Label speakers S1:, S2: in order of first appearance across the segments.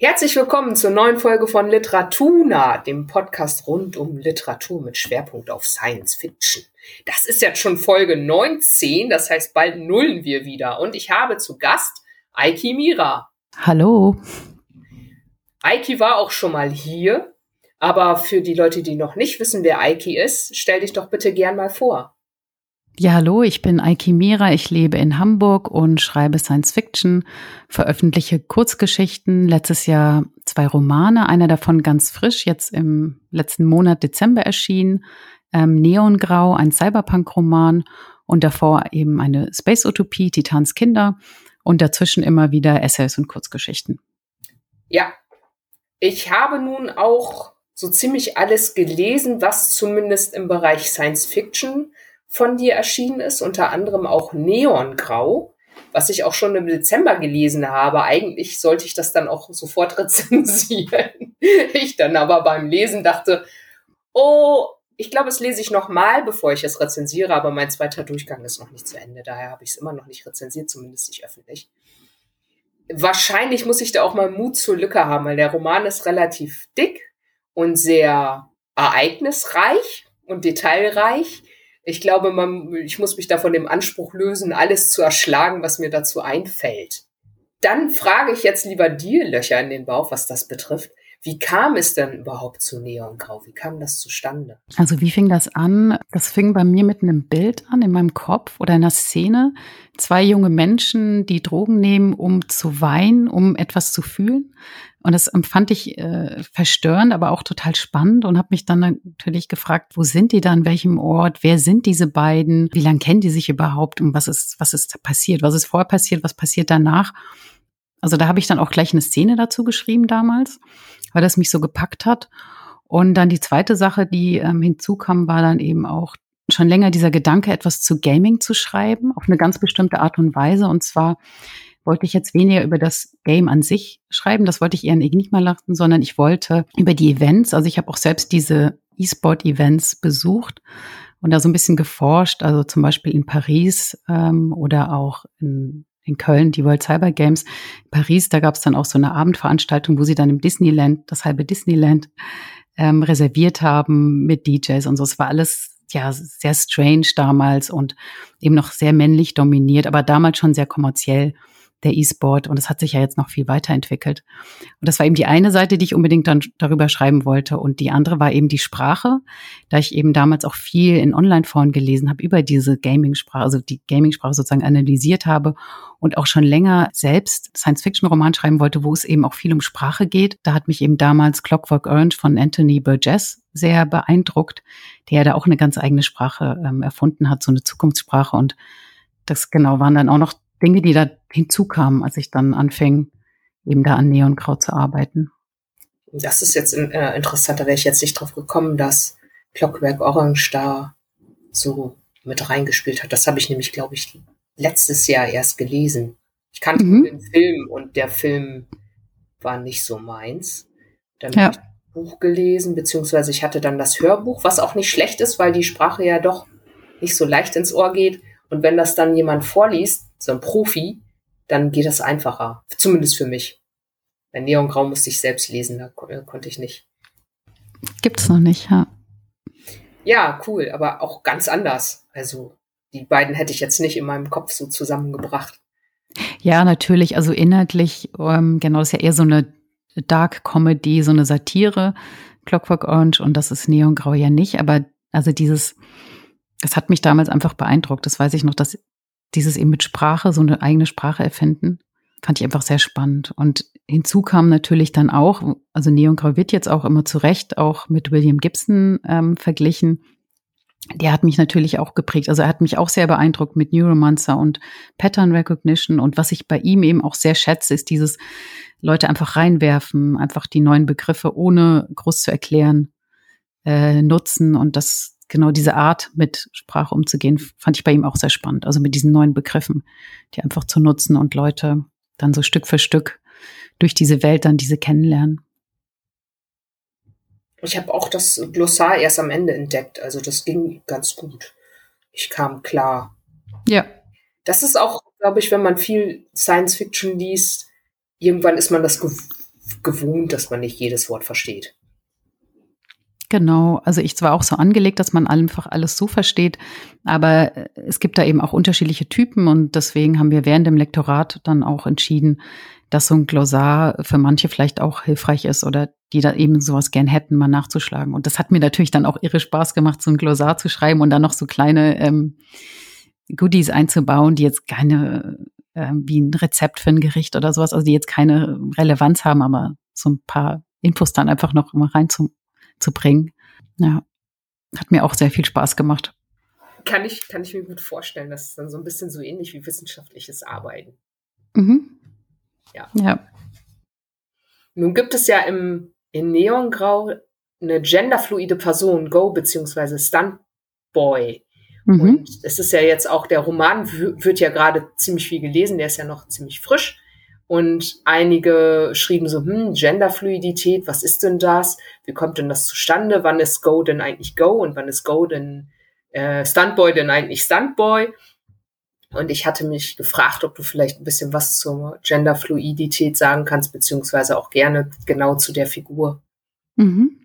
S1: Herzlich willkommen zur neuen Folge von Literatuna, dem Podcast rund um Literatur mit Schwerpunkt auf Science Fiction. Das ist jetzt schon Folge 19, das heißt, bald nullen wir wieder. Und ich habe zu Gast Aiki Mira.
S2: Hallo.
S1: Aiki war auch schon mal hier, aber für die Leute, die noch nicht wissen, wer Aiki ist, stell dich doch bitte gern mal vor.
S2: Ja, hallo, ich bin Aiki Mira, ich lebe in Hamburg und schreibe Science Fiction, veröffentliche Kurzgeschichten, letztes Jahr zwei Romane, einer davon ganz frisch, jetzt im letzten Monat Dezember erschienen, ähm, Neongrau, ein Cyberpunk-Roman und davor eben eine Space-Utopie, Titans Kinder und dazwischen immer wieder Essays und Kurzgeschichten.
S1: Ja, ich habe nun auch so ziemlich alles gelesen, was zumindest im Bereich Science Fiction von dir erschienen ist, unter anderem auch Neongrau, was ich auch schon im Dezember gelesen habe. Eigentlich sollte ich das dann auch sofort rezensieren. Ich dann aber beim Lesen dachte, oh, ich glaube, es lese ich nochmal, bevor ich es rezensiere, aber mein zweiter Durchgang ist noch nicht zu Ende. Daher habe ich es immer noch nicht rezensiert, zumindest nicht öffentlich. Wahrscheinlich muss ich da auch mal Mut zur Lücke haben, weil der Roman ist relativ dick und sehr ereignisreich und detailreich ich glaube, man, ich muss mich da von dem Anspruch lösen, alles zu erschlagen, was mir dazu einfällt. Dann frage ich jetzt lieber dir Löcher in den Bauch, was das betrifft. Wie kam es denn überhaupt zu Neongrau? Wie kam das zustande?
S2: Also wie fing das an? Das fing bei mir mit einem Bild an in meinem Kopf oder einer Szene. Zwei junge Menschen, die Drogen nehmen, um zu weinen, um etwas zu fühlen. Und das empfand ich äh, verstörend, aber auch total spannend und habe mich dann natürlich gefragt, wo sind die da, an welchem Ort, wer sind diese beiden, wie lange kennen die sich überhaupt und was ist, was ist passiert, was ist vorher passiert, was passiert danach. Also da habe ich dann auch gleich eine Szene dazu geschrieben damals weil das mich so gepackt hat. Und dann die zweite Sache, die ähm, hinzukam, war dann eben auch schon länger dieser Gedanke, etwas zu Gaming zu schreiben, auf eine ganz bestimmte Art und Weise. Und zwar wollte ich jetzt weniger über das Game an sich schreiben, das wollte ich eher in Enigma lachen, sondern ich wollte über die Events, also ich habe auch selbst diese E-Sport-Events besucht und da so ein bisschen geforscht, also zum Beispiel in Paris ähm, oder auch in in Köln, die World Cyber Games. In Paris, da gab es dann auch so eine Abendveranstaltung, wo sie dann im Disneyland, das halbe Disneyland, ähm, reserviert haben mit DJs und so. Es war alles ja sehr strange damals und eben noch sehr männlich dominiert, aber damals schon sehr kommerziell der E-Sport und es hat sich ja jetzt noch viel weiterentwickelt. Und das war eben die eine Seite, die ich unbedingt dann darüber schreiben wollte und die andere war eben die Sprache, da ich eben damals auch viel in Online-Foren gelesen habe über diese Gaming-Sprache, also die Gaming-Sprache sozusagen analysiert habe und auch schon länger selbst Science-Fiction-Roman schreiben wollte, wo es eben auch viel um Sprache geht. Da hat mich eben damals Clockwork Orange von Anthony Burgess sehr beeindruckt, der da auch eine ganz eigene Sprache ähm, erfunden hat, so eine Zukunftssprache und das genau waren dann auch noch Dinge, die da hinzukamen, als ich dann anfing, eben da an Neongrau zu arbeiten.
S1: Das ist jetzt äh, interessant, da wäre ich jetzt nicht drauf gekommen, dass Clockwork Orange da so mit reingespielt hat. Das habe ich nämlich, glaube ich, letztes Jahr erst gelesen. Ich kannte mhm. den Film und der Film war nicht so meins. Dann ja. habe ich das Buch gelesen, beziehungsweise ich hatte dann das Hörbuch, was auch nicht schlecht ist, weil die Sprache ja doch nicht so leicht ins Ohr geht. Und wenn das dann jemand vorliest, so ein Profi, dann geht das einfacher. Zumindest für mich. Bei Neon Grau musste ich selbst lesen, da kon konnte ich nicht.
S2: Gibt's noch nicht, ja.
S1: Ja, cool, aber auch ganz anders. Also die beiden hätte ich jetzt nicht in meinem Kopf so zusammengebracht.
S2: Ja, natürlich. Also inhaltlich, ähm, genau, das ist ja eher so eine Dark Comedy, so eine Satire, Clockwork Orange, und das ist Neon Grau ja nicht. Aber also dieses, das hat mich damals einfach beeindruckt. Das weiß ich noch, dass dieses eben mit Sprache, so eine eigene Sprache erfinden, fand ich einfach sehr spannend. Und hinzu kam natürlich dann auch, also Neon Grau wird jetzt auch immer zu Recht auch mit William Gibson ähm, verglichen. Der hat mich natürlich auch geprägt. Also er hat mich auch sehr beeindruckt mit Neuromancer und Pattern Recognition. Und was ich bei ihm eben auch sehr schätze, ist dieses Leute einfach reinwerfen, einfach die neuen Begriffe ohne groß zu erklären, äh, nutzen. Und das, genau diese Art, mit Sprache umzugehen, fand ich bei ihm auch sehr spannend. Also mit diesen neuen Begriffen, die einfach zu nutzen und Leute dann so Stück für Stück durch diese Welt dann diese kennenlernen.
S1: Ich habe auch das Glossar erst am Ende entdeckt, also das ging ganz gut. Ich kam klar.
S2: Ja.
S1: Das ist auch, glaube ich, wenn man viel Science Fiction liest, irgendwann ist man das gewohnt, dass man nicht jedes Wort versteht.
S2: Genau, also ich zwar auch so angelegt, dass man einfach alles so versteht, aber äh, es gibt da eben auch unterschiedliche Typen und deswegen haben wir während dem Lektorat dann auch entschieden, dass so ein Glossar für manche vielleicht auch hilfreich ist oder die da eben sowas gern hätten, mal nachzuschlagen. Und das hat mir natürlich dann auch irre Spaß gemacht, so ein Glossar zu schreiben und dann noch so kleine ähm, Goodies einzubauen, die jetzt keine, äh, wie ein Rezept für ein Gericht oder sowas, also die jetzt keine Relevanz haben, aber so ein paar Infos dann einfach noch mal reinzubringen. Ja, hat mir auch sehr viel Spaß gemacht.
S1: Kann ich, kann ich mir gut vorstellen. Das ist dann so ein bisschen so ähnlich wie wissenschaftliches Arbeiten.
S2: Mhm.
S1: Ja. ja. Nun gibt es ja im, in Neongrau eine genderfluide Person, Go beziehungsweise Stuntboy. Mhm. Und es ist ja jetzt auch, der Roman wird ja gerade ziemlich viel gelesen, der ist ja noch ziemlich frisch. Und einige schrieben so, hm, Genderfluidität, was ist denn das? Wie kommt denn das zustande? Wann ist Go denn eigentlich Go und wann ist Go denn äh, Stuntboy denn eigentlich Stuntboy? Und ich hatte mich gefragt, ob du vielleicht ein bisschen was zur Genderfluidität sagen kannst, beziehungsweise auch gerne genau zu der Figur.
S2: Mhm.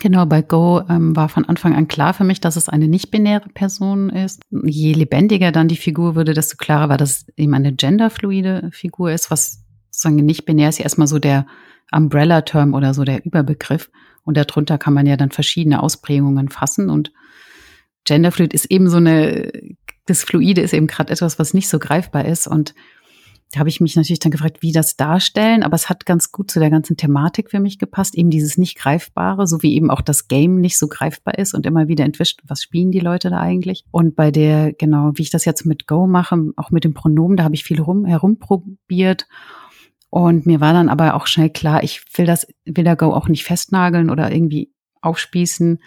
S2: Genau, bei Go ähm, war von Anfang an klar für mich, dass es eine nicht-binäre Person ist. Je lebendiger dann die Figur würde, desto klarer war, dass es eben eine genderfluide Figur ist, was sozusagen nicht-binär ist ja erstmal so der Umbrella-Term oder so der Überbegriff. Und darunter kann man ja dann verschiedene Ausprägungen fassen. Und Genderfluid ist eben so eine, das Fluide ist eben gerade etwas, was nicht so greifbar ist. Und da habe ich mich natürlich dann gefragt, wie das darstellen, aber es hat ganz gut zu der ganzen Thematik für mich gepasst, eben dieses nicht greifbare, so wie eben auch das Game nicht so greifbar ist und immer wieder entwischt, was spielen die Leute da eigentlich? Und bei der, genau, wie ich das jetzt mit Go mache, auch mit dem Pronomen, da habe ich viel rum, herumprobiert. Und mir war dann aber auch schnell klar, ich will das, will der Go auch nicht festnageln oder irgendwie aufspießen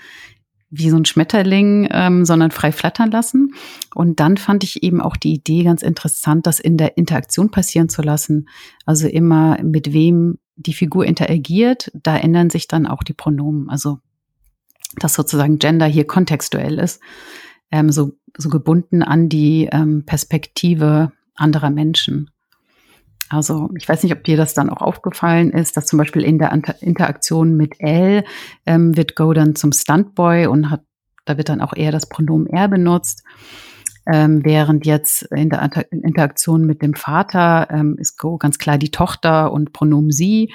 S2: wie so ein Schmetterling, ähm, sondern frei flattern lassen. Und dann fand ich eben auch die Idee ganz interessant, das in der Interaktion passieren zu lassen. Also immer mit wem die Figur interagiert, da ändern sich dann auch die Pronomen. Also dass sozusagen Gender hier kontextuell ist, ähm, so, so gebunden an die ähm, Perspektive anderer Menschen. Also ich weiß nicht, ob dir das dann auch aufgefallen ist, dass zum Beispiel in der Interaktion mit L ähm, wird Go dann zum Stuntboy und hat, da wird dann auch eher das Pronomen er benutzt. Ähm, während jetzt in der Interaktion mit dem Vater ähm, ist Go ganz klar die Tochter und Pronomen sie.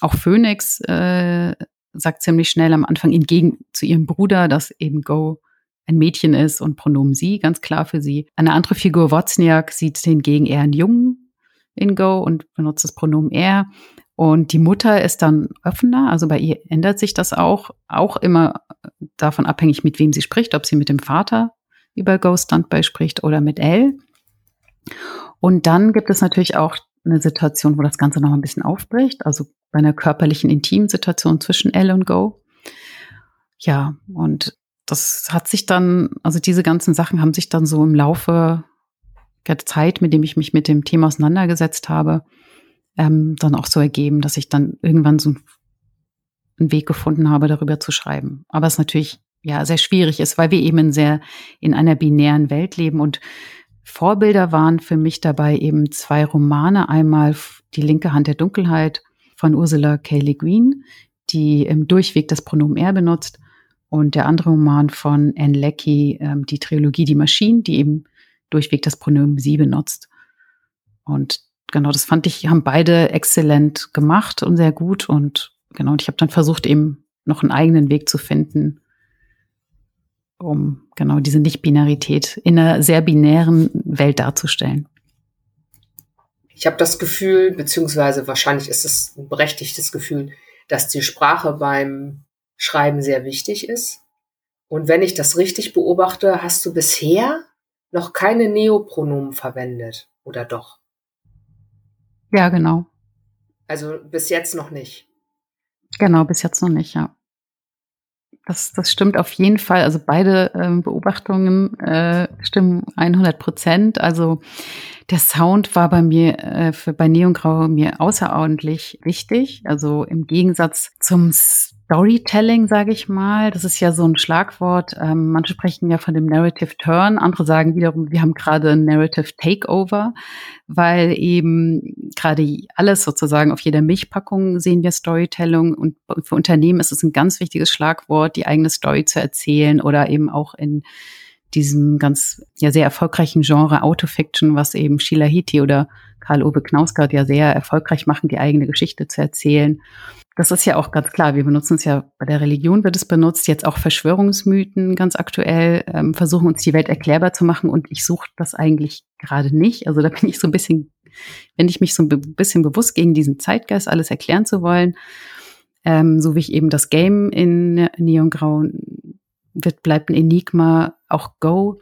S2: Auch Phoenix äh, sagt ziemlich schnell am Anfang entgegen zu ihrem Bruder, dass eben Go ein Mädchen ist und Pronomen sie, ganz klar für sie. Eine andere Figur, Wozniak, sieht hingegen eher einen Jungen in Go und benutzt das Pronomen er. Und die Mutter ist dann offener, also bei ihr ändert sich das auch, auch immer davon abhängig, mit wem sie spricht, ob sie mit dem Vater über Go Standby spricht oder mit L. Und dann gibt es natürlich auch eine Situation, wo das Ganze noch ein bisschen aufbricht, also bei einer körperlichen Intimsituation zwischen L und Go. Ja, und das hat sich dann, also diese ganzen Sachen haben sich dann so im Laufe Zeit, mit dem ich mich mit dem Thema auseinandergesetzt habe, ähm, dann auch so ergeben, dass ich dann irgendwann so einen Weg gefunden habe, darüber zu schreiben. Aber es natürlich ja sehr schwierig ist, weil wir eben sehr in einer binären Welt leben und Vorbilder waren für mich dabei eben zwei Romane. Einmal Die linke Hand der Dunkelheit von Ursula K. Le Guin, die im Durchweg das Pronomen er benutzt. Und der andere Roman von Anne Leckie, ähm, die Trilogie Die Maschinen, die eben durchweg das Pronomen sie benutzt. Und genau, das fand ich, haben beide exzellent gemacht und sehr gut. Und genau, und ich habe dann versucht, eben noch einen eigenen Weg zu finden, um genau diese Nicht-Binarität in einer sehr binären Welt darzustellen.
S1: Ich habe das Gefühl, beziehungsweise wahrscheinlich ist es ein berechtigtes Gefühl, dass die Sprache beim Schreiben sehr wichtig ist. Und wenn ich das richtig beobachte, hast du bisher noch keine Neopronomen verwendet, oder doch?
S2: Ja, genau.
S1: Also bis jetzt noch nicht.
S2: Genau, bis jetzt noch nicht, ja. Das, das stimmt auf jeden Fall. Also beide ähm, Beobachtungen äh, stimmen 100 Prozent. Also der Sound war bei mir, äh, für, bei Neongrau mir außerordentlich wichtig. Also im Gegensatz zum Storytelling, sage ich mal. Das ist ja so ein Schlagwort. Ähm, manche sprechen ja von dem Narrative Turn, andere sagen wiederum, wir haben gerade ein Narrative Takeover, weil eben gerade alles sozusagen auf jeder Milchpackung sehen wir Storytelling und für Unternehmen ist es ein ganz wichtiges Schlagwort, die eigene Story zu erzählen oder eben auch in diesem ganz ja sehr erfolgreichen Genre Autofiction, was eben Sheila Hiti oder Karl-Uwe Knausgard ja sehr erfolgreich machen, die eigene Geschichte zu erzählen. Das ist ja auch ganz klar. Wir benutzen es ja bei der Religion wird es benutzt, jetzt auch Verschwörungsmythen ganz aktuell, ähm, versuchen uns die Welt erklärbar zu machen und ich suche das eigentlich gerade nicht. Also da bin ich so ein bisschen, wenn ich mich so ein bisschen bewusst gegen diesen Zeitgeist alles erklären zu wollen, ähm, so wie ich eben das Game in Neongrau wird, bleibt ein Enigma, auch Go.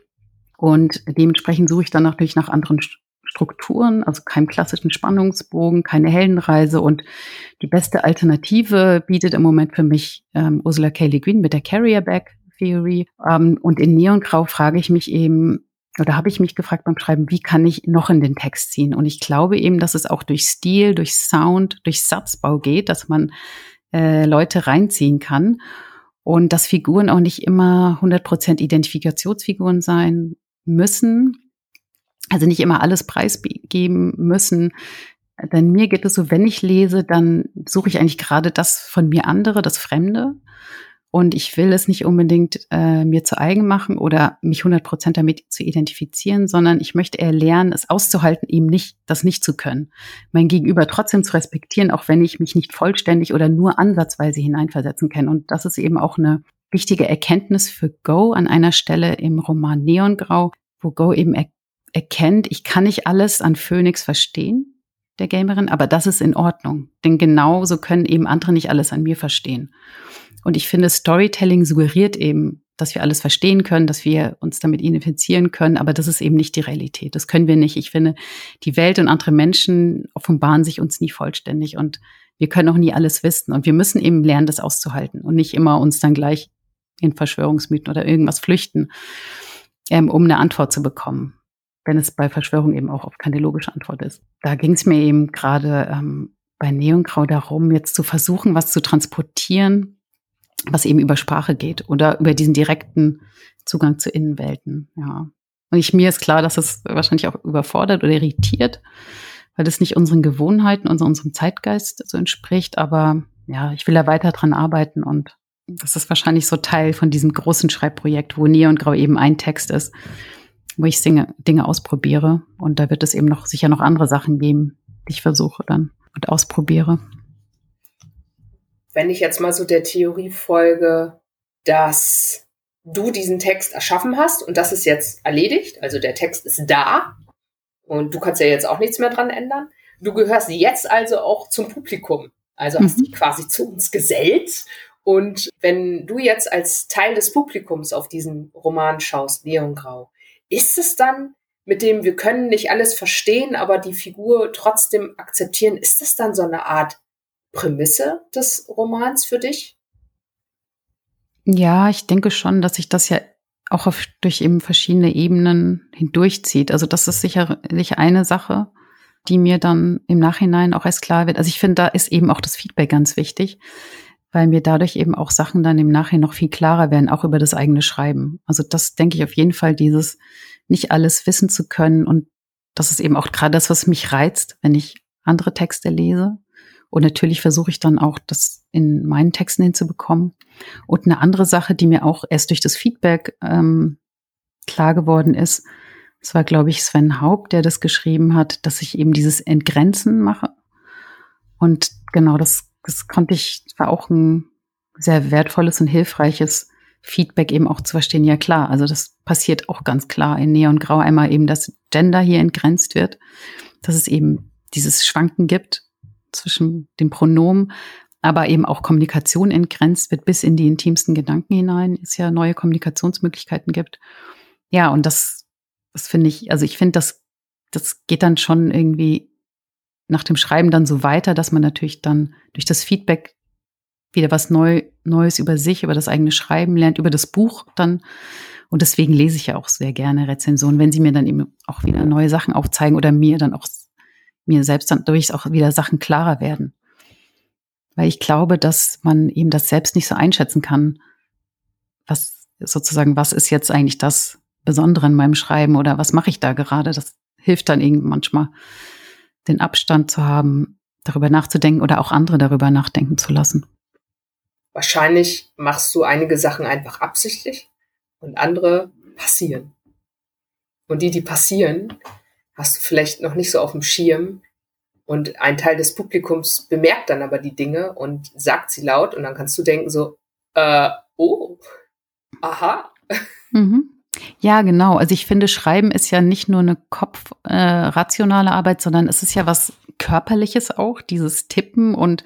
S2: Und dementsprechend suche ich dann natürlich nach anderen Strukturen, also keinem klassischen Spannungsbogen, keine Heldenreise. Und die beste Alternative bietet im Moment für mich ähm, Ursula K. Le Guin mit der Carrier Bag Theory. Ähm, und in Neongrau frage ich mich eben, oder habe ich mich gefragt beim Schreiben, wie kann ich noch in den Text ziehen? Und ich glaube eben, dass es auch durch Stil, durch Sound, durch Satzbau geht, dass man äh, Leute reinziehen kann. Und dass Figuren auch nicht immer 100% Identifikationsfiguren sein müssen, also nicht immer alles preisgeben müssen. Denn mir geht es so, wenn ich lese, dann suche ich eigentlich gerade das von mir andere, das Fremde. Und ich will es nicht unbedingt äh, mir zu eigen machen oder mich 100 Prozent damit zu identifizieren, sondern ich möchte eher lernen, es auszuhalten, eben nicht, das nicht zu können. Mein Gegenüber trotzdem zu respektieren, auch wenn ich mich nicht vollständig oder nur ansatzweise hineinversetzen kann. Und das ist eben auch eine wichtige Erkenntnis für Go an einer Stelle im Roman Neongrau, wo Go eben er erkennt, ich kann nicht alles an Phoenix verstehen, der Gamerin, aber das ist in Ordnung. Denn genauso können eben andere nicht alles an mir verstehen. Und ich finde, Storytelling suggeriert eben, dass wir alles verstehen können, dass wir uns damit identifizieren können, aber das ist eben nicht die Realität. Das können wir nicht. Ich finde, die Welt und andere Menschen offenbaren sich uns nie vollständig und wir können auch nie alles wissen. Und wir müssen eben lernen, das auszuhalten und nicht immer uns dann gleich in Verschwörungsmythen oder irgendwas flüchten, ähm, um eine Antwort zu bekommen wenn es bei Verschwörung eben auch oft keine logische Antwort ist. Da ging es mir eben gerade ähm, bei Neongrau darum, jetzt zu versuchen, was zu transportieren, was eben über Sprache geht oder über diesen direkten Zugang zu Innenwelten. Ja. Und ich, mir ist klar, dass es wahrscheinlich auch überfordert oder irritiert, weil das nicht unseren Gewohnheiten, unser, unserem Zeitgeist so entspricht. Aber ja, ich will da weiter dran arbeiten und das ist wahrscheinlich so Teil von diesem großen Schreibprojekt, wo Neon Grau eben ein Text ist, wo ich Dinge, Dinge ausprobiere. Und da wird es eben noch sicher noch andere Sachen geben, die ich versuche dann und ausprobiere.
S1: Wenn ich jetzt mal so der Theorie folge, dass du diesen Text erschaffen hast und das ist jetzt erledigt, also der Text ist da und du kannst ja jetzt auch nichts mehr dran ändern. Du gehörst jetzt also auch zum Publikum. Also hast mhm. dich quasi zu uns gesellt. Und wenn du jetzt als Teil des Publikums auf diesen Roman schaust, Leon Grau, ist es dann mit dem, wir können nicht alles verstehen, aber die Figur trotzdem akzeptieren, ist das dann so eine Art Prämisse des Romans für dich?
S2: Ja, ich denke schon, dass sich das ja auch auf, durch eben verschiedene Ebenen hindurchzieht. Also das ist sicherlich eine Sache, die mir dann im Nachhinein auch erst klar wird. Also ich finde, da ist eben auch das Feedback ganz wichtig weil mir dadurch eben auch Sachen dann im Nachhinein noch viel klarer werden, auch über das eigene Schreiben. Also das denke ich auf jeden Fall, dieses nicht alles wissen zu können. Und das ist eben auch gerade das, was mich reizt, wenn ich andere Texte lese. Und natürlich versuche ich dann auch, das in meinen Texten hinzubekommen. Und eine andere Sache, die mir auch erst durch das Feedback ähm, klar geworden ist, es war, glaube ich, Sven Haupt, der das geschrieben hat, dass ich eben dieses Entgrenzen mache. Und genau das das konnte ich, war auch ein sehr wertvolles und hilfreiches Feedback eben auch zu verstehen. Ja klar, also das passiert auch ganz klar in Neon Grau einmal eben, dass Gender hier entgrenzt wird, dass es eben dieses Schwanken gibt zwischen den Pronomen, aber eben auch Kommunikation entgrenzt wird bis in die intimsten Gedanken hinein, es ja neue Kommunikationsmöglichkeiten gibt. Ja, und das, das finde ich, also ich finde, das, das geht dann schon irgendwie nach dem Schreiben dann so weiter, dass man natürlich dann durch das Feedback wieder was Neu, Neues über sich, über das eigene Schreiben lernt, über das Buch dann. Und deswegen lese ich ja auch sehr gerne Rezensionen, wenn sie mir dann eben auch wieder neue Sachen aufzeigen oder mir dann auch, mir selbst dann durch auch wieder Sachen klarer werden. weil ich glaube, dass man eben das selbst nicht so einschätzen kann. Was sozusagen, was ist jetzt eigentlich das Besondere in meinem Schreiben oder was mache ich da gerade? Das hilft dann irgendwie manchmal, den Abstand zu haben, darüber nachzudenken oder auch andere darüber nachdenken zu lassen.
S1: Wahrscheinlich machst du einige Sachen einfach absichtlich und andere passieren. Und die, die passieren, hast du vielleicht noch nicht so auf dem Schirm. Und ein Teil des Publikums bemerkt dann aber die Dinge und sagt sie laut. Und dann kannst du denken so, äh, oh, aha.
S2: Mhm. Ja, genau. Also ich finde, Schreiben ist ja nicht nur eine kopfrationale äh, Arbeit, sondern es ist ja was Körperliches auch, dieses Tippen und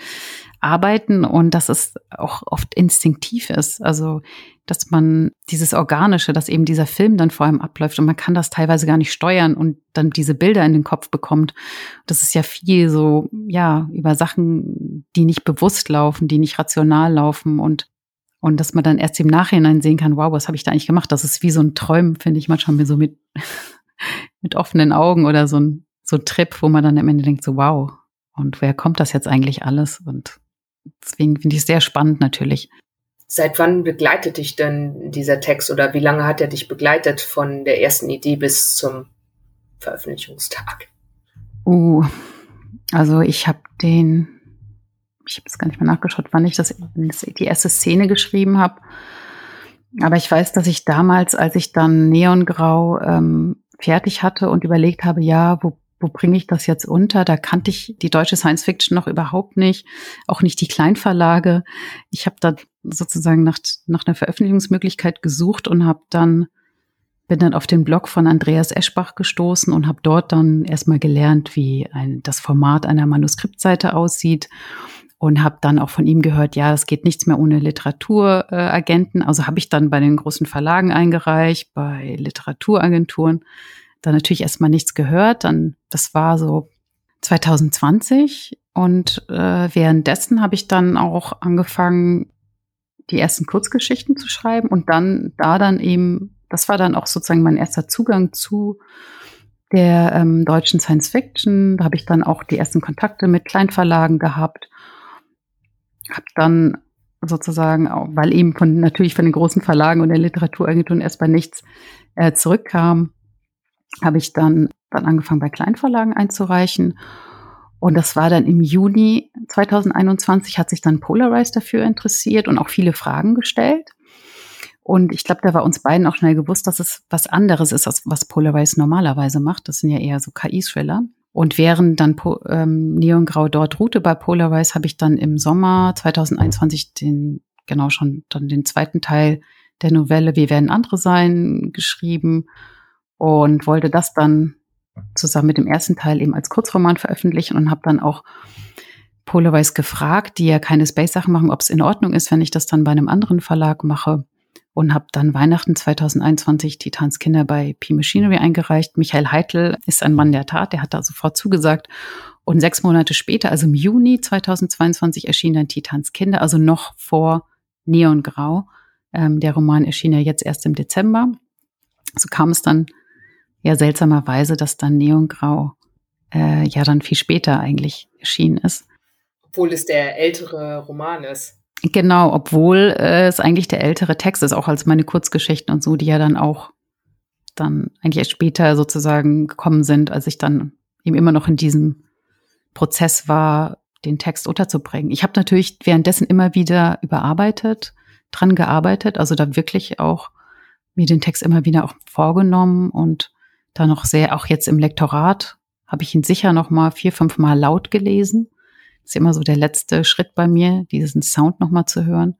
S2: Arbeiten und dass es auch oft instinktiv ist. Also, dass man dieses Organische, dass eben dieser Film dann vor allem abläuft und man kann das teilweise gar nicht steuern und dann diese Bilder in den Kopf bekommt. Das ist ja viel so, ja, über Sachen, die nicht bewusst laufen, die nicht rational laufen und und dass man dann erst im Nachhinein sehen kann, wow, was habe ich da eigentlich gemacht? Das ist wie so ein Träumen, finde ich manchmal so mit, mit offenen Augen oder so ein, so ein Trip, wo man dann am Ende denkt, so wow, und wer kommt das jetzt eigentlich alles? Und deswegen finde ich es sehr spannend natürlich.
S1: Seit wann begleitet dich denn dieser Text oder wie lange hat er dich begleitet von der ersten Idee bis zum Veröffentlichungstag?
S2: Uh, also ich habe den ich habe jetzt gar nicht mehr nachgeschaut, wann ich das, die erste Szene geschrieben habe. Aber ich weiß, dass ich damals, als ich dann Neongrau ähm, fertig hatte und überlegt habe, ja, wo, wo bringe ich das jetzt unter? Da kannte ich die deutsche Science Fiction noch überhaupt nicht, auch nicht die Kleinverlage. Ich habe da sozusagen nach, nach einer Veröffentlichungsmöglichkeit gesucht und habe dann bin dann auf den Blog von Andreas Eschbach gestoßen und habe dort dann erstmal gelernt, wie ein, das Format einer Manuskriptseite aussieht und habe dann auch von ihm gehört, ja, es geht nichts mehr ohne Literaturagenten. also habe ich dann bei den großen Verlagen eingereicht, bei Literaturagenturen. Dann natürlich erstmal nichts gehört. Dann, das war so 2020 und äh, währenddessen habe ich dann auch angefangen, die ersten Kurzgeschichten zu schreiben und dann da dann eben, das war dann auch sozusagen mein erster Zugang zu der ähm, deutschen Science Fiction. Da habe ich dann auch die ersten Kontakte mit Kleinverlagen gehabt habe dann sozusagen weil eben von natürlich von den großen Verlagen und der Literaturagenturen erstmal nichts äh, zurückkam, habe ich dann dann angefangen bei Kleinverlagen einzureichen und das war dann im Juni 2021 hat sich dann Polarize dafür interessiert und auch viele Fragen gestellt. Und ich glaube, da war uns beiden auch schnell gewusst, dass es was anderes ist, als was Polarize normalerweise macht. Das sind ja eher so KI-Thriller. Und während dann ähm, Neon Grau dort ruhte bei Polarize, habe ich dann im Sommer 2021 den, genau schon dann den zweiten Teil der Novelle Wir werden andere sein geschrieben und wollte das dann zusammen mit dem ersten Teil eben als Kurzroman veröffentlichen und habe dann auch Polarize gefragt, die ja keine Space-Sachen machen, ob es in Ordnung ist, wenn ich das dann bei einem anderen Verlag mache und habe dann Weihnachten 2021 Titans Kinder bei P Machinery eingereicht. Michael Heitel ist ein Mann der Tat, der hat da sofort zugesagt. Und sechs Monate später, also im Juni 2022, erschien dann Titans Kinder, also noch vor Neongrau. Ähm, der Roman erschien ja jetzt erst im Dezember. So kam es dann ja seltsamerweise, dass dann Neongrau äh, ja dann viel später eigentlich erschienen ist.
S1: Obwohl es der ältere Roman ist.
S2: Genau, obwohl äh, es eigentlich der ältere Text ist, auch als meine Kurzgeschichten und so, die ja dann auch dann eigentlich erst später sozusagen gekommen sind, als ich dann eben immer noch in diesem Prozess war, den Text unterzubringen. Ich habe natürlich währenddessen immer wieder überarbeitet, dran gearbeitet, also da wirklich auch mir den Text immer wieder auch vorgenommen und dann noch sehr, auch jetzt im Lektorat habe ich ihn sicher noch mal vier, fünf Mal laut gelesen ist immer so der letzte Schritt bei mir, diesen Sound nochmal zu hören.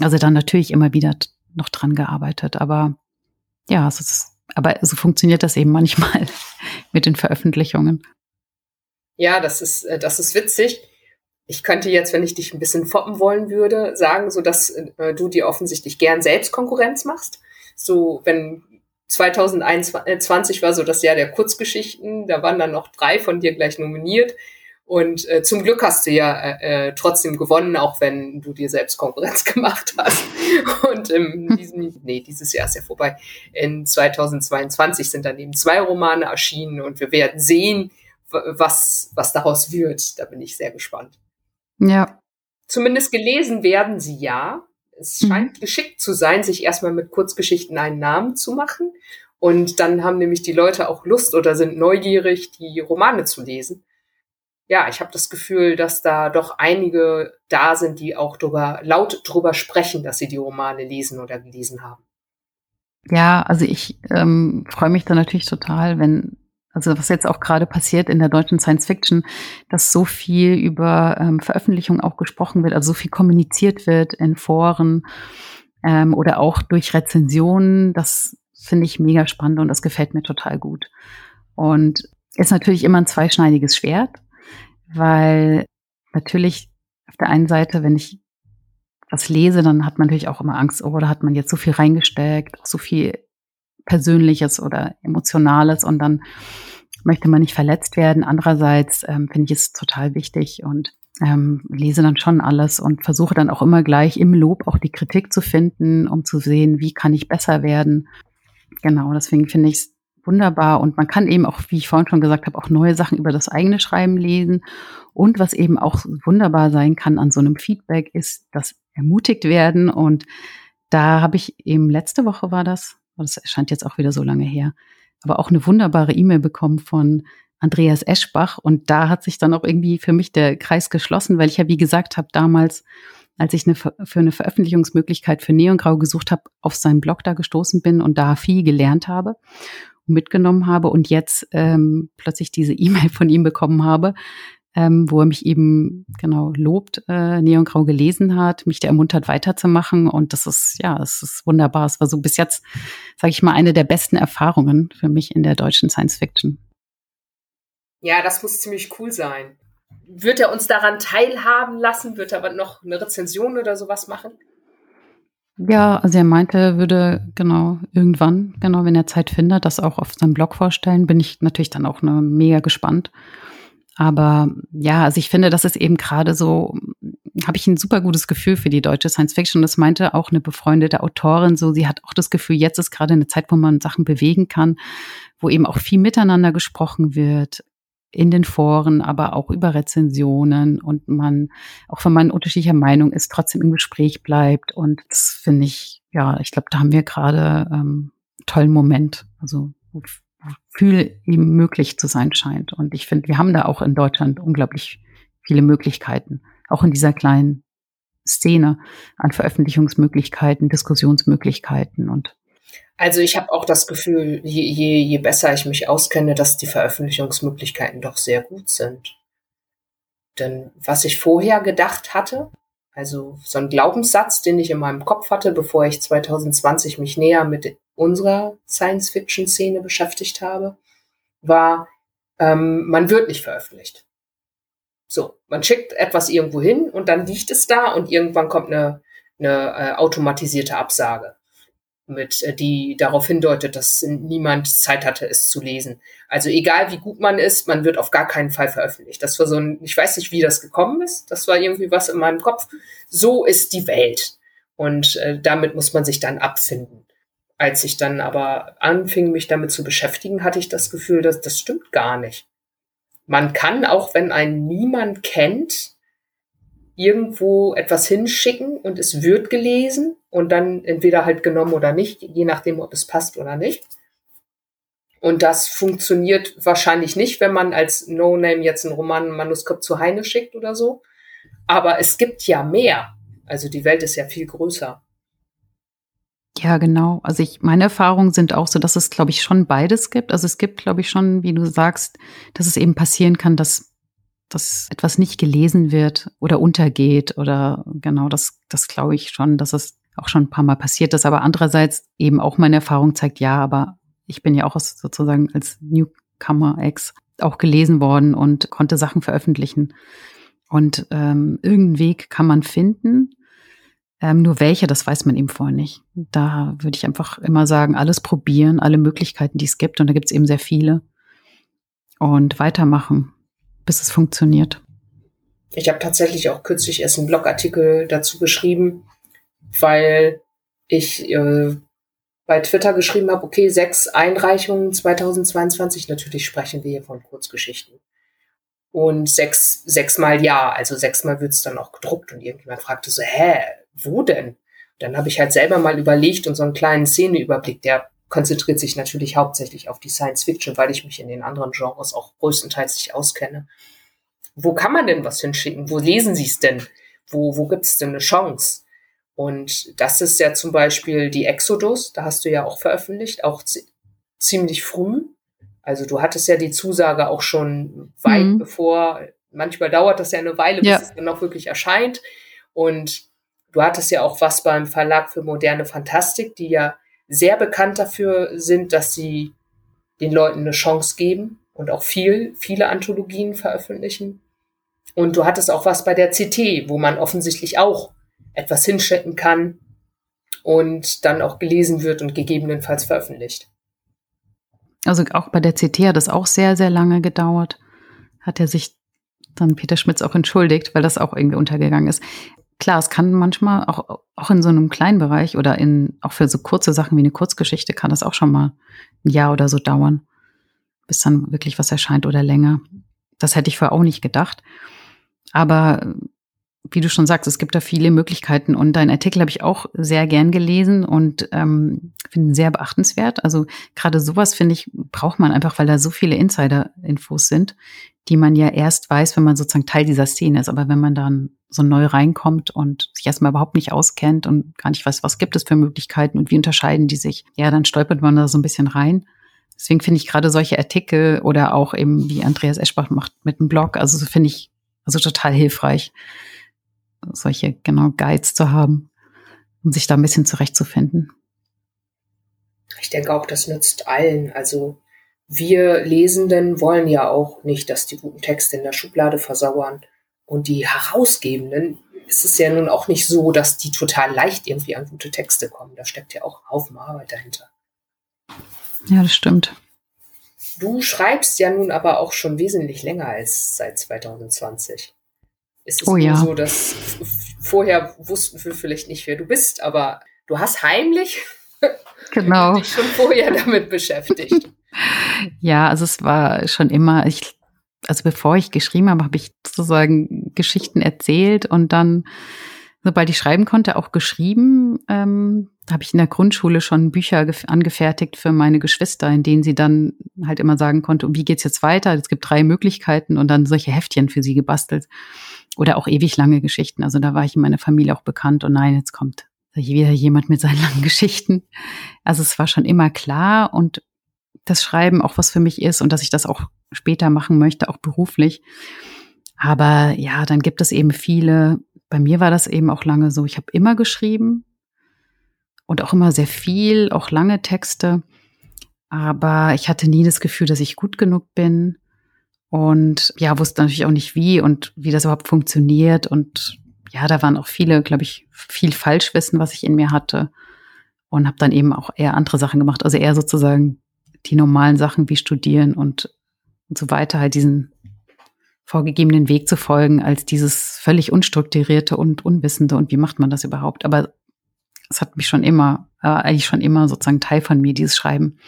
S2: Also dann natürlich immer wieder noch dran gearbeitet. Aber ja, es ist, aber so funktioniert das eben manchmal mit den Veröffentlichungen.
S1: Ja, das ist, äh, das ist witzig. Ich könnte jetzt, wenn ich dich ein bisschen foppen wollen würde, sagen, so dass äh, du dir offensichtlich gern selbst Konkurrenz machst. So, wenn 2021 war so das Jahr der Kurzgeschichten, da waren dann noch drei von dir gleich nominiert. Und äh, zum Glück hast du ja äh, äh, trotzdem gewonnen, auch wenn du dir selbst Konkurrenz gemacht hast. Und in diesem, nee, dieses Jahr ist ja vorbei. In 2022 sind dann eben zwei Romane erschienen und wir werden sehen, was, was daraus wird. Da bin ich sehr gespannt.
S2: Ja,
S1: Zumindest gelesen werden sie ja. Es mhm. scheint geschickt zu sein, sich erstmal mit Kurzgeschichten einen Namen zu machen. Und dann haben nämlich die Leute auch Lust oder sind neugierig, die Romane zu lesen. Ja, ich habe das Gefühl, dass da doch einige da sind, die auch drüber, laut drüber sprechen, dass sie die Romane lesen oder gelesen haben.
S2: Ja, also ich ähm, freue mich da natürlich total, wenn also was jetzt auch gerade passiert in der deutschen Science Fiction, dass so viel über ähm, Veröffentlichung auch gesprochen wird, also so viel kommuniziert wird in Foren ähm, oder auch durch Rezensionen. Das finde ich mega spannend und das gefällt mir total gut. Und ist natürlich immer ein zweischneidiges Schwert, weil natürlich auf der einen Seite, wenn ich was lese, dann hat man natürlich auch immer Angst, oh, da hat man jetzt so viel reingesteckt, so viel Persönliches oder Emotionales und dann möchte man nicht verletzt werden. Andererseits ähm, finde ich es total wichtig und ähm, lese dann schon alles und versuche dann auch immer gleich im Lob auch die Kritik zu finden, um zu sehen, wie kann ich besser werden. Genau, deswegen finde ich es wunderbar und man kann eben auch, wie ich vorhin schon gesagt habe, auch neue Sachen über das eigene Schreiben lesen. Und was eben auch wunderbar sein kann an so einem Feedback ist, das ermutigt werden und da habe ich eben letzte Woche war das, das erscheint jetzt auch wieder so lange her, aber auch eine wunderbare E-Mail bekommen von Andreas Eschbach. Und da hat sich dann auch irgendwie für mich der Kreis geschlossen, weil ich ja, wie gesagt habe, damals, als ich eine, für eine Veröffentlichungsmöglichkeit für Neongrau gesucht habe, auf seinen Blog da gestoßen bin und da viel gelernt habe mitgenommen habe und jetzt ähm, plötzlich diese E-Mail von ihm bekommen habe, ähm, wo er mich eben genau lobt, äh, Neon Grau gelesen hat, mich da ermuntert weiterzumachen und das ist ja, es ist wunderbar. Es war so bis jetzt, sage ich mal, eine der besten Erfahrungen für mich in der deutschen Science Fiction.
S1: Ja, das muss ziemlich cool sein. Wird er uns daran teilhaben lassen? Wird er aber noch eine Rezension oder sowas machen?
S2: Ja, also er meinte, er würde genau irgendwann, genau wenn er Zeit findet, das auch auf seinem Blog vorstellen. Bin ich natürlich dann auch ne, mega gespannt. Aber ja, also ich finde, das ist eben gerade so, habe ich ein super gutes Gefühl für die deutsche Science Fiction. Das meinte auch eine befreundete Autorin so, sie hat auch das Gefühl, jetzt ist gerade eine Zeit, wo man Sachen bewegen kann, wo eben auch viel miteinander gesprochen wird in den Foren, aber auch über Rezensionen und man, auch wenn man unterschiedlicher Meinung ist, trotzdem im Gespräch bleibt. Und das finde ich, ja, ich glaube, da haben wir gerade ähm, tollen Moment. Also viel ihm möglich zu sein scheint. Und ich finde, wir haben da auch in Deutschland unglaublich viele Möglichkeiten, auch in dieser kleinen Szene an Veröffentlichungsmöglichkeiten, Diskussionsmöglichkeiten und
S1: also ich habe auch das Gefühl, je, je, je besser ich mich auskenne, dass die Veröffentlichungsmöglichkeiten doch sehr gut sind. Denn was ich vorher gedacht hatte, also so ein Glaubenssatz, den ich in meinem Kopf hatte, bevor ich 2020 mich näher mit unserer Science-Fiction-Szene beschäftigt habe, war, ähm, man wird nicht veröffentlicht. So, man schickt etwas irgendwo hin und dann liegt es da und irgendwann kommt eine, eine äh, automatisierte Absage mit, äh, die darauf hindeutet, dass niemand Zeit hatte, es zu lesen. Also egal wie gut man ist, man wird auf gar keinen Fall veröffentlicht. Das war so ein, ich weiß nicht, wie das gekommen ist. Das war irgendwie was in meinem Kopf. So ist die Welt. Und äh, damit muss man sich dann abfinden. Als ich dann aber anfing, mich damit zu beschäftigen, hatte ich das Gefühl, dass das stimmt gar nicht. Man kann auch, wenn einen niemand kennt, irgendwo etwas hinschicken und es wird gelesen und dann entweder halt genommen oder nicht, je nachdem, ob es passt oder nicht. Und das funktioniert wahrscheinlich nicht, wenn man als No-Name jetzt ein Roman, ein Manuskript zu Heine schickt oder so. Aber es gibt ja mehr. Also die Welt ist ja viel größer.
S2: Ja, genau. Also ich, meine Erfahrungen sind auch so, dass es, glaube ich, schon beides gibt. Also es gibt, glaube ich, schon, wie du sagst, dass es eben passieren kann, dass, dass etwas nicht gelesen wird oder untergeht oder genau, das, das glaube ich schon, dass es auch schon ein paar Mal passiert ist. Aber andererseits eben auch meine Erfahrung zeigt, ja, aber ich bin ja auch sozusagen als Newcomer-Ex auch gelesen worden und konnte Sachen veröffentlichen. Und ähm, irgendeinen Weg kann man finden. Ähm, nur welche, das weiß man eben vorher nicht. Da würde ich einfach immer sagen, alles probieren, alle Möglichkeiten, die es gibt. Und da gibt es eben sehr viele. Und weitermachen, bis es funktioniert.
S1: Ich habe tatsächlich auch kürzlich erst einen Blogartikel dazu geschrieben, weil ich äh, bei Twitter geschrieben habe, okay, sechs Einreichungen 2022, natürlich sprechen wir hier von Kurzgeschichten. und sechs, sechsmal ja. Also sechsmal wird es dann auch gedruckt und irgendjemand fragte so, hä, wo denn? Dann habe ich halt selber mal überlegt und so einen kleinen Szeneüberblick, der konzentriert sich natürlich hauptsächlich auf die Science Fiction, weil ich mich in den anderen Genres auch größtenteils nicht auskenne. Wo kann man denn was hinschicken? Wo lesen Sie es denn? Wo, wo gibt es denn eine Chance? Und das ist ja zum Beispiel die Exodus, da hast du ja auch veröffentlicht, auch ziemlich früh. Also du hattest ja die Zusage auch schon weit mhm. bevor, manchmal dauert das ja eine Weile, bis ja. es dann auch wirklich erscheint. Und du hattest ja auch was beim Verlag für moderne Fantastik, die ja sehr bekannt dafür sind, dass sie den Leuten eine Chance geben und auch viel, viele Anthologien veröffentlichen. Und du hattest auch was bei der CT, wo man offensichtlich auch etwas hinschicken kann und dann auch gelesen wird und gegebenenfalls veröffentlicht.
S2: Also auch bei der CT hat es auch sehr, sehr lange gedauert. Hat er sich dann Peter Schmitz auch entschuldigt, weil das auch irgendwie untergegangen ist. Klar, es kann manchmal auch, auch in so einem kleinen Bereich oder in, auch für so kurze Sachen wie eine Kurzgeschichte kann das auch schon mal ein Jahr oder so dauern, bis dann wirklich was erscheint oder länger. Das hätte ich vorher auch nicht gedacht. Aber wie du schon sagst, es gibt da viele Möglichkeiten und deinen Artikel habe ich auch sehr gern gelesen und ähm, finde sehr beachtenswert. Also gerade sowas finde ich braucht man einfach, weil da so viele Insider-Infos sind, die man ja erst weiß, wenn man sozusagen Teil dieser Szene ist. Aber wenn man dann so neu reinkommt und sich erstmal überhaupt nicht auskennt und gar nicht weiß, was gibt es für Möglichkeiten und wie unterscheiden die sich, ja, dann stolpert man da so ein bisschen rein. Deswegen finde ich gerade solche Artikel oder auch eben, wie Andreas Eschbach macht mit dem Blog, also so finde ich also total hilfreich solche genau Guides zu haben, um sich da ein bisschen zurechtzufinden.
S1: Ich denke auch, das nützt allen. Also wir Lesenden wollen ja auch nicht, dass die guten Texte in der Schublade versauern. Und die Herausgebenden ist es ja nun auch nicht so, dass die total leicht irgendwie an gute Texte kommen. Da steckt ja auch ein Haufen Arbeit dahinter.
S2: Ja, das stimmt.
S1: Du schreibst ja nun aber auch schon wesentlich länger als seit 2020 ist es oh, ja. so, dass vorher wussten wir vielleicht nicht, wer du bist, aber du hast heimlich
S2: genau.
S1: dich schon vorher damit beschäftigt.
S2: ja, also es war schon immer, ich, also bevor ich geschrieben habe, habe ich sozusagen Geschichten erzählt und dann, sobald ich schreiben konnte, auch geschrieben. Ähm, habe ich in der Grundschule schon Bücher angefertigt für meine Geschwister, in denen sie dann halt immer sagen konnte, wie geht's jetzt weiter? Es gibt drei Möglichkeiten und dann solche Heftchen für sie gebastelt oder auch ewig lange Geschichten. Also da war ich in meiner Familie auch bekannt und nein, jetzt kommt wieder jemand mit seinen langen Geschichten. Also es war schon immer klar und das Schreiben auch was für mich ist und dass ich das auch später machen möchte, auch beruflich. Aber ja, dann gibt es eben viele, bei mir war das eben auch lange so, ich habe immer geschrieben und auch immer sehr viel, auch lange Texte. Aber ich hatte nie das Gefühl, dass ich gut genug bin und ja, wusste natürlich auch nicht wie und wie das überhaupt funktioniert. Und ja, da waren auch viele, glaube ich, viel Falschwissen, was ich in mir hatte. Und habe dann eben auch eher andere Sachen gemacht. Also eher sozusagen die normalen Sachen wie studieren und, und so weiter, halt diesen vorgegebenen Weg zu folgen, als dieses völlig unstrukturierte und Unwissende und wie macht man das überhaupt. Aber es hat mich schon immer, äh, eigentlich schon immer sozusagen Teil von mir, dieses Schreiben.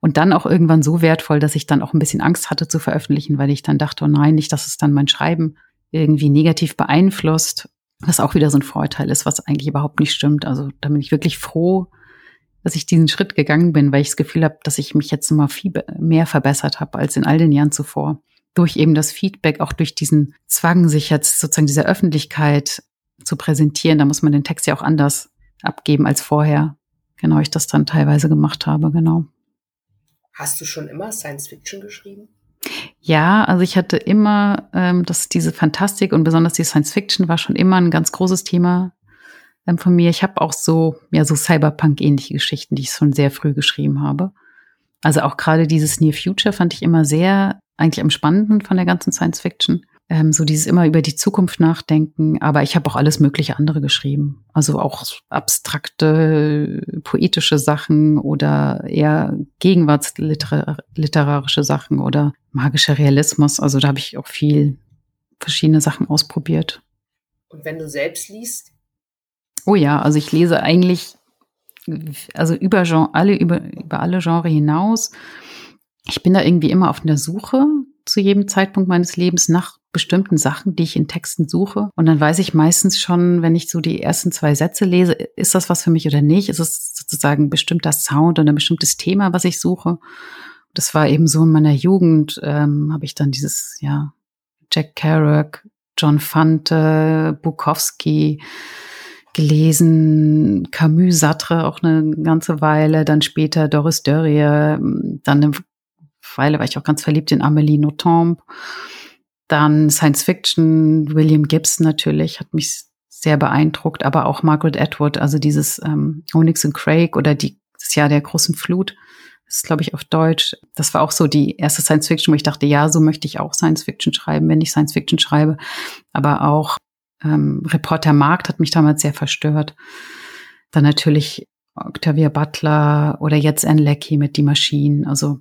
S2: Und dann auch irgendwann so wertvoll, dass ich dann auch ein bisschen Angst hatte zu veröffentlichen, weil ich dann dachte, oh nein, nicht, dass es dann mein Schreiben irgendwie negativ beeinflusst, was auch wieder so ein Vorteil ist, was eigentlich überhaupt nicht stimmt. Also da bin ich wirklich froh, dass ich diesen Schritt gegangen bin, weil ich das Gefühl habe, dass ich mich jetzt mal viel mehr verbessert habe als in all den Jahren zuvor. Durch eben das Feedback, auch durch diesen Zwang, sich jetzt sozusagen dieser Öffentlichkeit zu präsentieren. Da muss man den Text ja auch anders abgeben als vorher. Genau, ich das dann teilweise gemacht habe, genau.
S1: Hast du schon immer Science Fiction geschrieben?
S2: Ja, also ich hatte immer, ähm, dass diese Fantastik und besonders die Science Fiction war schon immer ein ganz großes Thema ähm, von mir. Ich habe auch so, ja, so Cyberpunk-ähnliche Geschichten, die ich schon sehr früh geschrieben habe. Also auch gerade dieses Near Future fand ich immer sehr eigentlich am spannenden von der ganzen Science Fiction ähm, so dieses immer über die Zukunft nachdenken. Aber ich habe auch alles mögliche andere geschrieben. Also auch abstrakte, poetische Sachen oder eher gegenwartsliterarische Sachen oder magischer Realismus. Also da habe ich auch viel verschiedene Sachen ausprobiert.
S1: Und wenn du selbst liest?
S2: Oh ja, also ich lese eigentlich also über Genre, alle über, über alle Genre hinaus. Ich bin da irgendwie immer auf der Suche zu jedem Zeitpunkt meines Lebens nach bestimmten Sachen, die ich in Texten suche. Und dann weiß ich meistens schon, wenn ich so die ersten zwei Sätze lese, ist das was für mich oder nicht? Ist es sozusagen ein bestimmter Sound oder ein bestimmtes Thema, was ich suche? Das war eben so in meiner Jugend, ähm, habe ich dann dieses, ja, Jack Kerouac, John Fante, Bukowski gelesen, Camus Sartre auch eine ganze Weile, dann später Doris Dörrier, dann eine Weile war ich auch ganz verliebt in Amélie Nothomb. Dann Science Fiction, William Gibson natürlich, hat mich sehr beeindruckt, aber auch Margaret Atwood, also dieses ähm, Onyx und Craig oder die, das Jahr der großen Flut, das ist, glaube ich, auf Deutsch. Das war auch so die erste Science Fiction, wo ich dachte, ja, so möchte ich auch Science Fiction schreiben, wenn ich Science Fiction schreibe. Aber auch ähm, Reporter Markt hat mich damals sehr verstört. Dann natürlich Octavia Butler oder jetzt Anne Leckie mit Die Maschinen. Also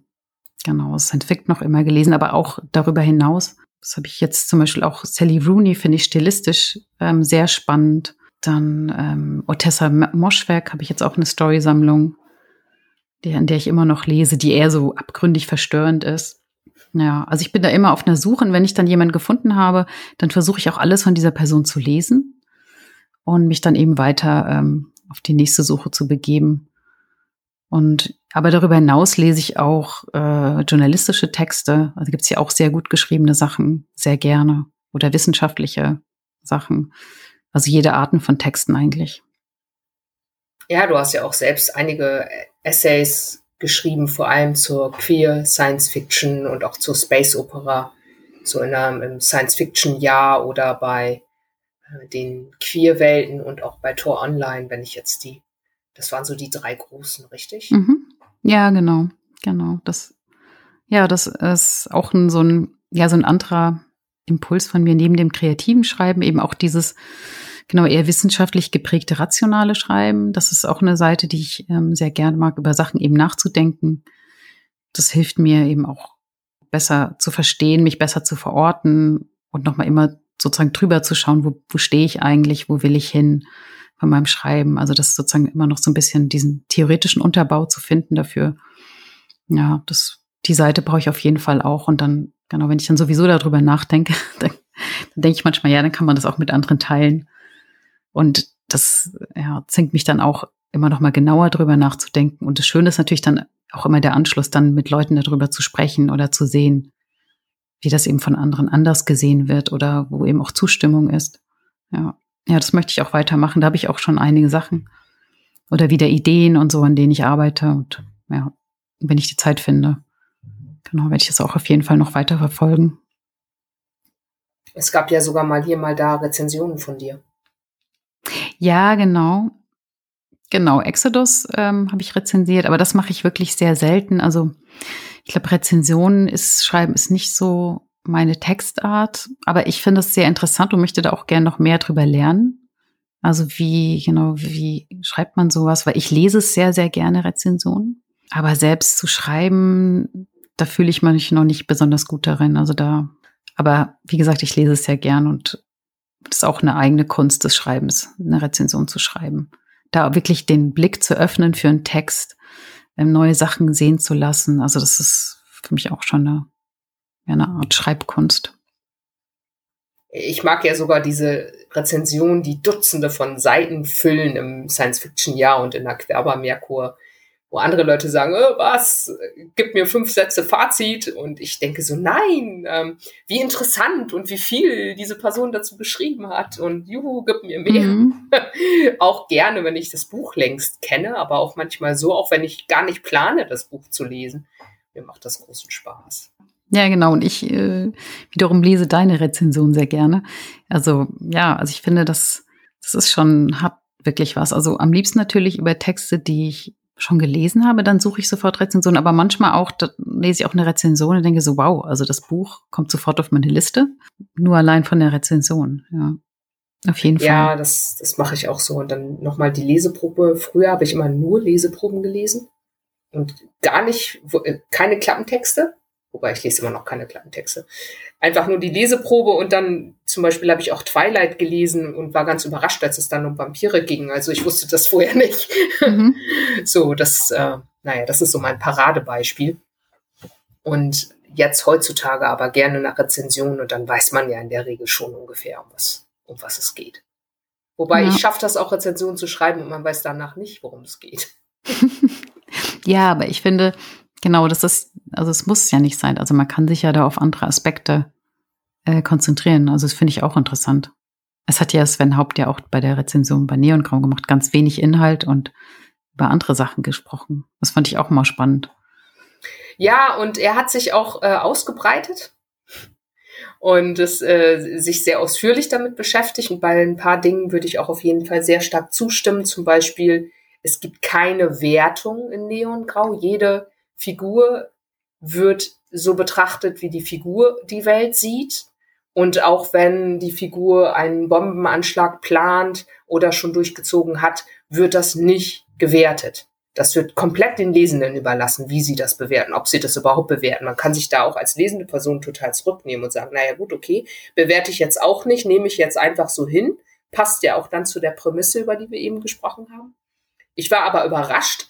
S2: genau, Science Fiction noch immer gelesen, aber auch darüber hinaus. Das habe ich jetzt zum Beispiel auch Sally Rooney, finde ich stilistisch ähm, sehr spannend. Dann ähm, Otessa Moschwerk habe ich jetzt auch eine Storysammlung, der, in der ich immer noch lese, die eher so abgründig verstörend ist. Ja, also ich bin da immer auf einer Suche und wenn ich dann jemanden gefunden habe, dann versuche ich auch alles von dieser Person zu lesen und mich dann eben weiter ähm, auf die nächste Suche zu begeben. Und aber darüber hinaus lese ich auch äh, journalistische Texte. Also gibt es ja auch sehr gut geschriebene Sachen, sehr gerne. Oder wissenschaftliche Sachen. Also jede Arten von Texten eigentlich.
S1: Ja, du hast ja auch selbst einige Essays geschrieben, vor allem zur Queer Science Fiction und auch zur Space Opera, so in einem Science Fiction Jahr oder bei äh, den Queer Welten und auch bei Tor Online, wenn ich jetzt die, das waren so die drei großen, richtig?
S2: Mhm. Ja, genau, genau. Das, ja, das ist auch ein, so ein, ja, so ein anderer Impuls von mir neben dem kreativen Schreiben, eben auch dieses genau eher wissenschaftlich geprägte rationale Schreiben. Das ist auch eine Seite, die ich ähm, sehr gerne mag, über Sachen eben nachzudenken. Das hilft mir eben auch besser zu verstehen, mich besser zu verorten und nochmal immer sozusagen drüber zu schauen, wo, wo stehe ich eigentlich, wo will ich hin von meinem Schreiben. Also das ist sozusagen immer noch so ein bisschen diesen theoretischen Unterbau zu finden dafür. Ja, das, die Seite brauche ich auf jeden Fall auch. Und dann, genau, wenn ich dann sowieso darüber nachdenke, dann, dann denke ich manchmal, ja, dann kann man das auch mit anderen teilen. Und das ja, zwingt mich dann auch immer noch mal genauer drüber nachzudenken. Und das Schöne ist natürlich dann auch immer der Anschluss, dann mit Leuten darüber zu sprechen oder zu sehen, wie das eben von anderen anders gesehen wird oder wo eben auch Zustimmung ist. Ja, ja, das möchte ich auch weitermachen. Da habe ich auch schon einige Sachen oder wieder Ideen und so, an denen ich arbeite. Und ja, wenn ich die Zeit finde, genau, werde ich das auch auf jeden Fall noch weiter verfolgen.
S1: Es gab ja sogar mal hier mal da Rezensionen von dir.
S2: Ja, genau. Genau, Exodus ähm, habe ich rezensiert, aber das mache ich wirklich sehr selten. Also ich glaube, Rezensionen ist, Schreiben ist nicht so meine Textart, aber ich finde es sehr interessant und möchte da auch gerne noch mehr drüber lernen. Also wie, genau, wie schreibt man sowas? Weil ich lese es sehr, sehr gerne, Rezensionen. Aber selbst zu schreiben, da fühle ich mich noch nicht besonders gut darin. Also da, aber wie gesagt, ich lese es sehr gern und das ist auch eine eigene Kunst des Schreibens, eine Rezension zu schreiben. Da wirklich den Blick zu öffnen für einen Text, ähm, neue Sachen sehen zu lassen. Also das ist für mich auch schon eine, eine Art Schreibkunst.
S1: Ich mag ja sogar diese Rezension, die Dutzende von Seiten füllen im Science-Fiction-Jahr und in der Querber Merkur wo andere Leute sagen, oh, was, gib mir fünf Sätze Fazit und ich denke so, nein, ähm, wie interessant und wie viel diese Person dazu geschrieben hat und juhu, gib mir mehr. Mhm. auch gerne, wenn ich das Buch längst kenne, aber auch manchmal so, auch wenn ich gar nicht plane, das Buch zu lesen. Mir macht das großen Spaß.
S2: Ja, genau. Und ich äh, wiederum lese deine Rezension sehr gerne. Also ja, also ich finde, das, das ist schon, hat wirklich was. Also am liebsten natürlich über Texte, die ich schon gelesen habe, dann suche ich sofort Rezensionen. Aber manchmal auch, da lese ich auch eine Rezension und denke so, wow, also das Buch kommt sofort auf meine Liste. Nur allein von der Rezension, ja. Auf jeden Fall.
S1: Ja, das, das mache ich auch so. Und dann nochmal die Leseprobe. Früher habe ich immer nur Leseproben gelesen und gar nicht, äh, keine Klappentexte. Wobei ich lese immer noch keine Klappentexte einfach nur die Leseprobe und dann zum Beispiel habe ich auch Twilight gelesen und war ganz überrascht, als es dann um Vampire ging. Also ich wusste das vorher nicht. Mhm. So, das, äh, naja, das ist so mein Paradebeispiel. Und jetzt heutzutage aber gerne nach Rezensionen und dann weiß man ja in der Regel schon ungefähr, um was, um was es geht. Wobei ja. ich schaffe das auch, Rezensionen zu schreiben und man weiß danach nicht, worum es geht.
S2: ja, aber ich finde, genau, das ist, also es muss ja nicht sein. Also man kann sich ja da auf andere Aspekte äh, konzentrieren. Also das finde ich auch interessant. Es hat ja Sven Haupt ja auch bei der Rezension bei Neon Grau gemacht, ganz wenig Inhalt und über andere Sachen gesprochen. Das fand ich auch mal spannend.
S1: Ja, und er hat sich auch äh, ausgebreitet und es, äh, sich sehr ausführlich damit beschäftigt. Und bei ein paar Dingen würde ich auch auf jeden Fall sehr stark zustimmen. Zum Beispiel, es gibt keine Wertung in Neongrau. Jede Figur wird so betrachtet, wie die Figur die Welt sieht. Und auch wenn die Figur einen Bombenanschlag plant oder schon durchgezogen hat, wird das nicht gewertet. Das wird komplett den Lesenden überlassen, wie sie das bewerten, ob sie das überhaupt bewerten. Man kann sich da auch als lesende Person total zurücknehmen und sagen, naja gut, okay, bewerte ich jetzt auch nicht, nehme ich jetzt einfach so hin. Passt ja auch dann zu der Prämisse, über die wir eben gesprochen haben. Ich war aber überrascht,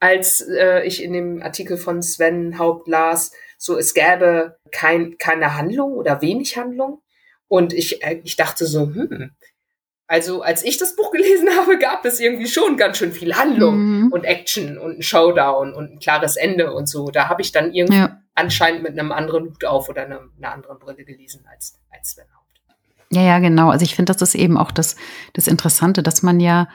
S1: als äh, ich in dem Artikel von Sven Haupt las, so es gäbe kein, keine Handlung oder wenig Handlung. Und ich, äh, ich dachte so, hm, also als ich das Buch gelesen habe, gab es irgendwie schon ganz schön viel Handlung mhm. und Action und ein Showdown und ein klares Ende und so. Da habe ich dann irgendwie ja. anscheinend mit einem anderen Hut auf oder einer, einer anderen Brille gelesen als, als Sven Haupt.
S2: Ja, ja, genau. Also ich finde, das ist eben auch das, das Interessante, dass man ja,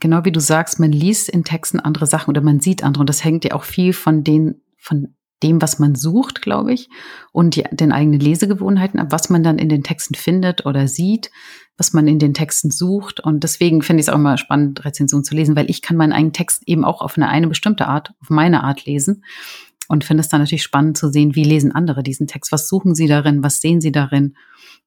S2: genau wie du sagst, man liest in Texten andere Sachen oder man sieht andere. Und das hängt ja auch viel von den, von dem, was man sucht, glaube ich, und die, den eigenen Lesegewohnheiten ab, was man dann in den Texten findet oder sieht, was man in den Texten sucht. Und deswegen finde ich es auch immer spannend, Rezensionen zu lesen, weil ich kann meinen eigenen Text eben auch auf eine, eine bestimmte Art, auf meine Art lesen. Und finde es dann natürlich spannend zu sehen, wie lesen andere diesen Text? Was suchen sie darin? Was sehen sie darin?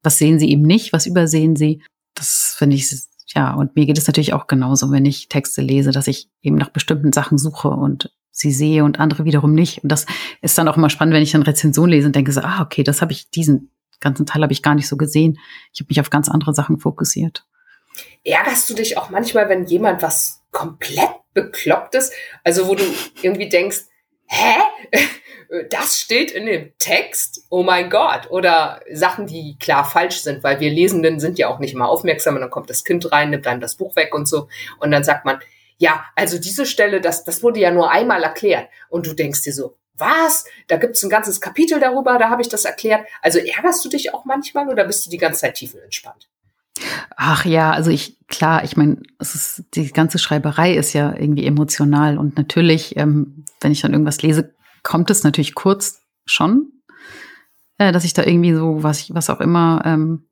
S2: Was sehen sie eben nicht? Was übersehen sie? Das finde ich, ja, und mir geht es natürlich auch genauso, wenn ich Texte lese, dass ich eben nach bestimmten Sachen suche und sie sehe und andere wiederum nicht. Und das ist dann auch immer spannend, wenn ich dann Rezension lese und denke so, ah, okay, das habe ich, diesen ganzen Teil habe ich gar nicht so gesehen. Ich habe mich auf ganz andere Sachen fokussiert.
S1: Ärgerst du dich auch manchmal, wenn jemand was komplett beklopptes, also wo du irgendwie denkst, hä? Das steht in dem Text? Oh mein Gott. Oder Sachen, die klar falsch sind, weil wir Lesenden sind ja auch nicht immer aufmerksam und dann kommt das Kind rein, nimmt dann das Buch weg und so. Und dann sagt man, ja, also diese Stelle, das, das wurde ja nur einmal erklärt. Und du denkst dir so, was? Da gibt's ein ganzes Kapitel darüber, da habe ich das erklärt. Also ärgerst du dich auch manchmal oder bist du die ganze Zeit tiefenentspannt?
S2: Ach ja, also ich, klar, ich meine, es die ganze Schreiberei ist ja irgendwie emotional und natürlich, ähm, wenn ich dann irgendwas lese, kommt es natürlich kurz schon, äh, dass ich da irgendwie so, was ich, was auch immer ähm,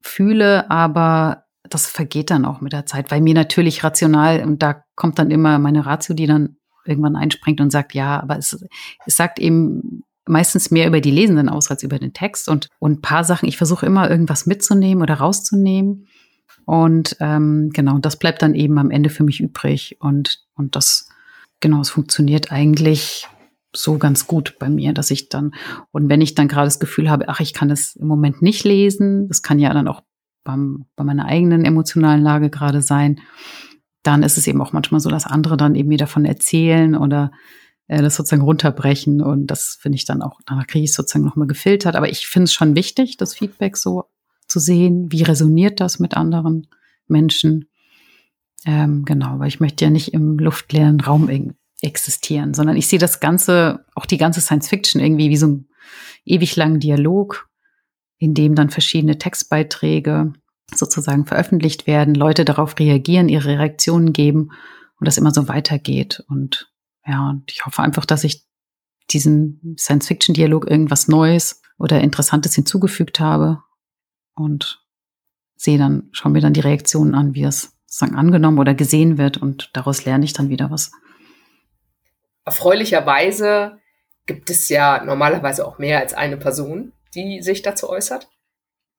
S2: fühle, aber das vergeht dann auch mit der Zeit, weil mir natürlich rational, und da kommt dann immer meine Ratio, die dann irgendwann einspringt und sagt, ja, aber es, es sagt eben meistens mehr über die Lesenden aus als über den Text und, und ein paar Sachen, ich versuche immer irgendwas mitzunehmen oder rauszunehmen. Und ähm, genau, das bleibt dann eben am Ende für mich übrig. Und, und das, genau, es funktioniert eigentlich so ganz gut bei mir, dass ich dann, und wenn ich dann gerade das Gefühl habe, ach, ich kann es im Moment nicht lesen, das kann ja dann auch beim, bei meiner eigenen emotionalen Lage gerade sein, dann ist es eben auch manchmal so, dass andere dann eben mir davon erzählen oder äh, das sozusagen runterbrechen. Und das finde ich dann auch, danach kriege ich sozusagen nochmal gefiltert. Aber ich finde es schon wichtig, das Feedback so zu sehen. Wie resoniert das mit anderen Menschen? Ähm, genau, weil ich möchte ja nicht im luftleeren Raum existieren, sondern ich sehe das Ganze, auch die ganze Science Fiction irgendwie wie so ein ewig langen Dialog in dem dann verschiedene Textbeiträge sozusagen veröffentlicht werden, Leute darauf reagieren, ihre Reaktionen geben und das immer so weitergeht. Und ja, und ich hoffe einfach, dass ich diesen Science-Fiction-Dialog irgendwas Neues oder Interessantes hinzugefügt habe und sehe dann, schaue mir dann die Reaktionen an, wie es sozusagen angenommen oder gesehen wird und daraus lerne ich dann wieder was.
S1: Erfreulicherweise gibt es ja normalerweise auch mehr als eine Person, die sich dazu äußert.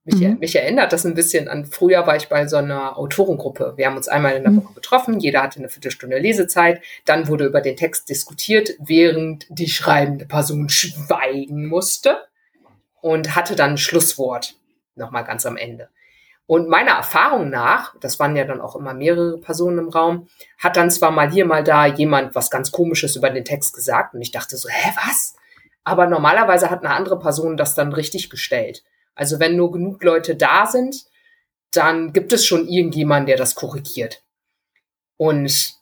S1: Mich, mhm. mich, erinnert das ein bisschen an, früher war ich bei so einer Autorengruppe. Wir haben uns einmal in der mhm. Woche getroffen, jeder hatte eine Viertelstunde Lesezeit, dann wurde über den Text diskutiert, während die schreibende Person schweigen musste und hatte dann ein Schlusswort, nochmal ganz am Ende. Und meiner Erfahrung nach, das waren ja dann auch immer mehrere Personen im Raum, hat dann zwar mal hier, mal da jemand was ganz Komisches über den Text gesagt und ich dachte so, hä, was? Aber normalerweise hat eine andere Person das dann richtig gestellt. Also wenn nur genug Leute da sind, dann gibt es schon irgendjemanden, der das korrigiert. Und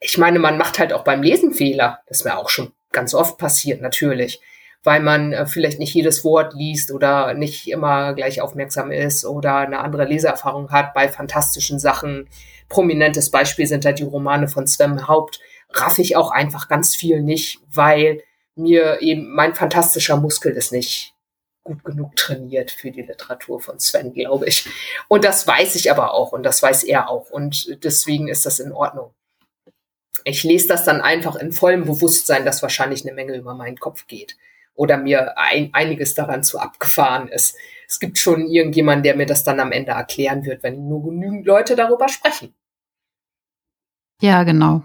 S1: ich meine, man macht halt auch beim Lesen Fehler. Das ist mir auch schon ganz oft passiert, natürlich. Weil man äh, vielleicht nicht jedes Wort liest oder nicht immer gleich aufmerksam ist oder eine andere Leseerfahrung hat bei fantastischen Sachen. Prominentes Beispiel sind da die Romane von Sven Haupt. Raff ich auch einfach ganz viel nicht, weil mir eben mein fantastischer Muskel ist nicht gut genug trainiert für die Literatur von Sven, glaube ich. Und das weiß ich aber auch und das weiß er auch und deswegen ist das in Ordnung. Ich lese das dann einfach in vollem Bewusstsein, dass wahrscheinlich eine Menge über meinen Kopf geht oder mir ein, einiges daran zu abgefahren ist. Es gibt schon irgendjemanden, der mir das dann am Ende erklären wird, wenn nur genügend Leute darüber sprechen.
S2: Ja, genau.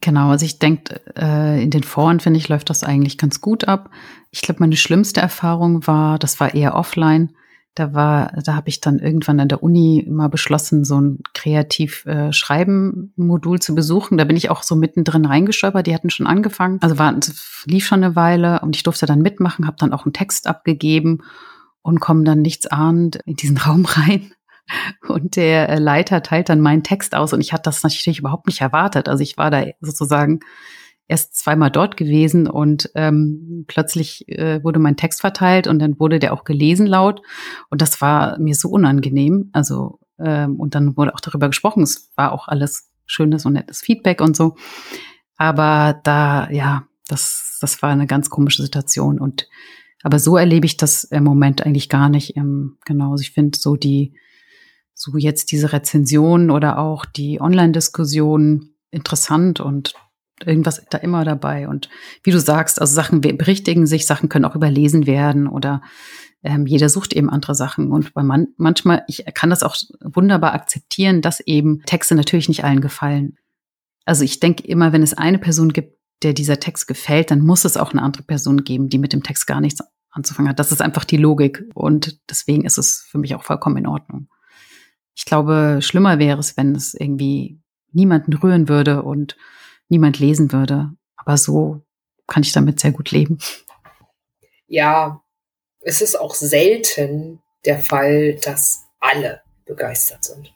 S2: Genau, also ich denke, äh, in den Foren, finde ich, läuft das eigentlich ganz gut ab. Ich glaube, meine schlimmste Erfahrung war, das war eher offline. Da war, da habe ich dann irgendwann an der Uni mal beschlossen, so ein Kreativ-Schreiben-Modul äh, zu besuchen. Da bin ich auch so mittendrin reingestolpert. Die hatten schon angefangen. Also war, lief schon eine Weile und ich durfte dann mitmachen, habe dann auch einen Text abgegeben und komme dann nichts ahnend in diesen Raum rein und der äh, Leiter teilt dann meinen Text aus und ich hatte das natürlich überhaupt nicht erwartet. Also ich war da sozusagen erst zweimal dort gewesen und ähm, plötzlich äh, wurde mein Text verteilt und dann wurde der auch gelesen laut und das war mir so unangenehm. Also ähm, und dann wurde auch darüber gesprochen. Es war auch alles schönes und nettes Feedback und so. Aber da, ja, das, das war eine ganz komische Situation und aber so erlebe ich das im Moment eigentlich gar nicht. Ähm, genau, also ich finde so die so jetzt diese Rezensionen oder auch die Online-Diskussion interessant und irgendwas da immer dabei. Und wie du sagst, also Sachen berichtigen sich, Sachen können auch überlesen werden oder ähm, jeder sucht eben andere Sachen. Und bei man, manchmal, ich kann das auch wunderbar akzeptieren, dass eben Texte natürlich nicht allen gefallen. Also ich denke immer, wenn es eine Person gibt, der dieser Text gefällt, dann muss es auch eine andere Person geben, die mit dem Text gar nichts anzufangen hat. Das ist einfach die Logik. Und deswegen ist es für mich auch vollkommen in Ordnung. Ich glaube, schlimmer wäre es, wenn es irgendwie niemanden rühren würde und niemand lesen würde. Aber so kann ich damit sehr gut leben.
S1: Ja, es ist auch selten der Fall, dass alle begeistert sind.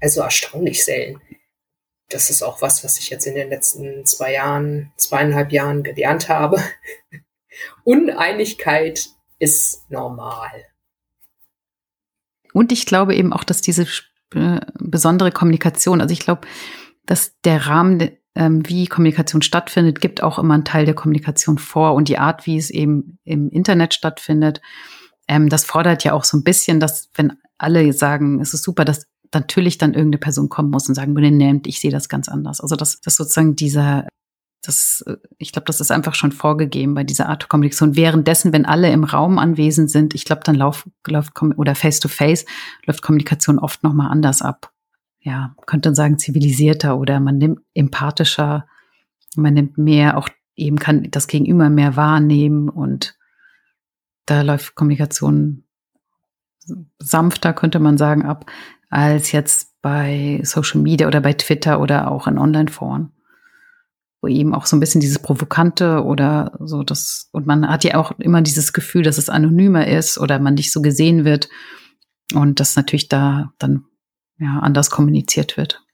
S1: Also erstaunlich selten. Das ist auch was, was ich jetzt in den letzten zwei Jahren, zweieinhalb Jahren gelernt habe. Uneinigkeit ist normal.
S2: Und ich glaube eben auch, dass diese äh, besondere Kommunikation, also ich glaube, dass der Rahmen, ähm, wie Kommunikation stattfindet, gibt auch immer einen Teil der Kommunikation vor und die Art, wie es eben im Internet stattfindet, ähm, das fordert ja auch so ein bisschen, dass wenn alle sagen, es ist super, dass natürlich dann irgendeine Person kommen muss und sagen, nee, ich sehe das ganz anders. Also dass, dass sozusagen dieser das, äh, ich glaube, das ist einfach schon vorgegeben bei dieser Art Kommunikation. Währenddessen, wenn alle im Raum anwesend sind, ich glaube, dann läuft, läuft oder face to face läuft Kommunikation oft noch mal anders ab. Ja, könnte man sagen zivilisierter oder man nimmt empathischer, man nimmt mehr auch eben kann das Gegenüber mehr wahrnehmen und da läuft Kommunikation sanfter, könnte man sagen, ab, als jetzt bei Social Media oder bei Twitter oder auch in Online-Foren wo eben auch so ein bisschen dieses Provokante oder so das, und man hat ja auch immer dieses Gefühl, dass es anonymer ist oder man nicht so gesehen wird und dass natürlich da dann ja anders kommuniziert wird.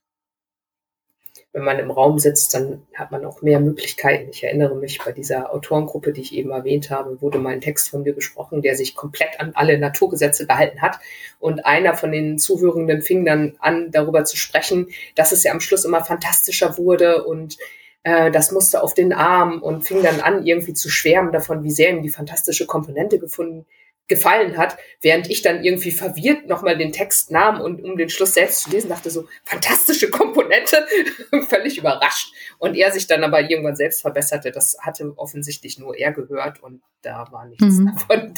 S1: Wenn man im Raum sitzt, dann hat man auch mehr Möglichkeiten. Ich erinnere mich, bei dieser Autorengruppe, die ich eben erwähnt habe, wurde mal ein Text von mir besprochen, der sich komplett an alle Naturgesetze gehalten hat. Und einer von den Zuhörenden fing dann an, darüber zu sprechen, dass es ja am Schluss immer fantastischer wurde und äh, das musste auf den Arm und fing dann an, irgendwie zu schwärmen davon, wie sehr ihm die fantastische Komponente gefunden gefallen hat, während ich dann irgendwie verwirrt nochmal den Text nahm und um den Schluss selbst zu lesen, dachte so, fantastische Komponente, völlig überrascht. Und er sich dann aber irgendwann selbst verbesserte. Das hatte offensichtlich nur er gehört und da war nichts mhm. davon.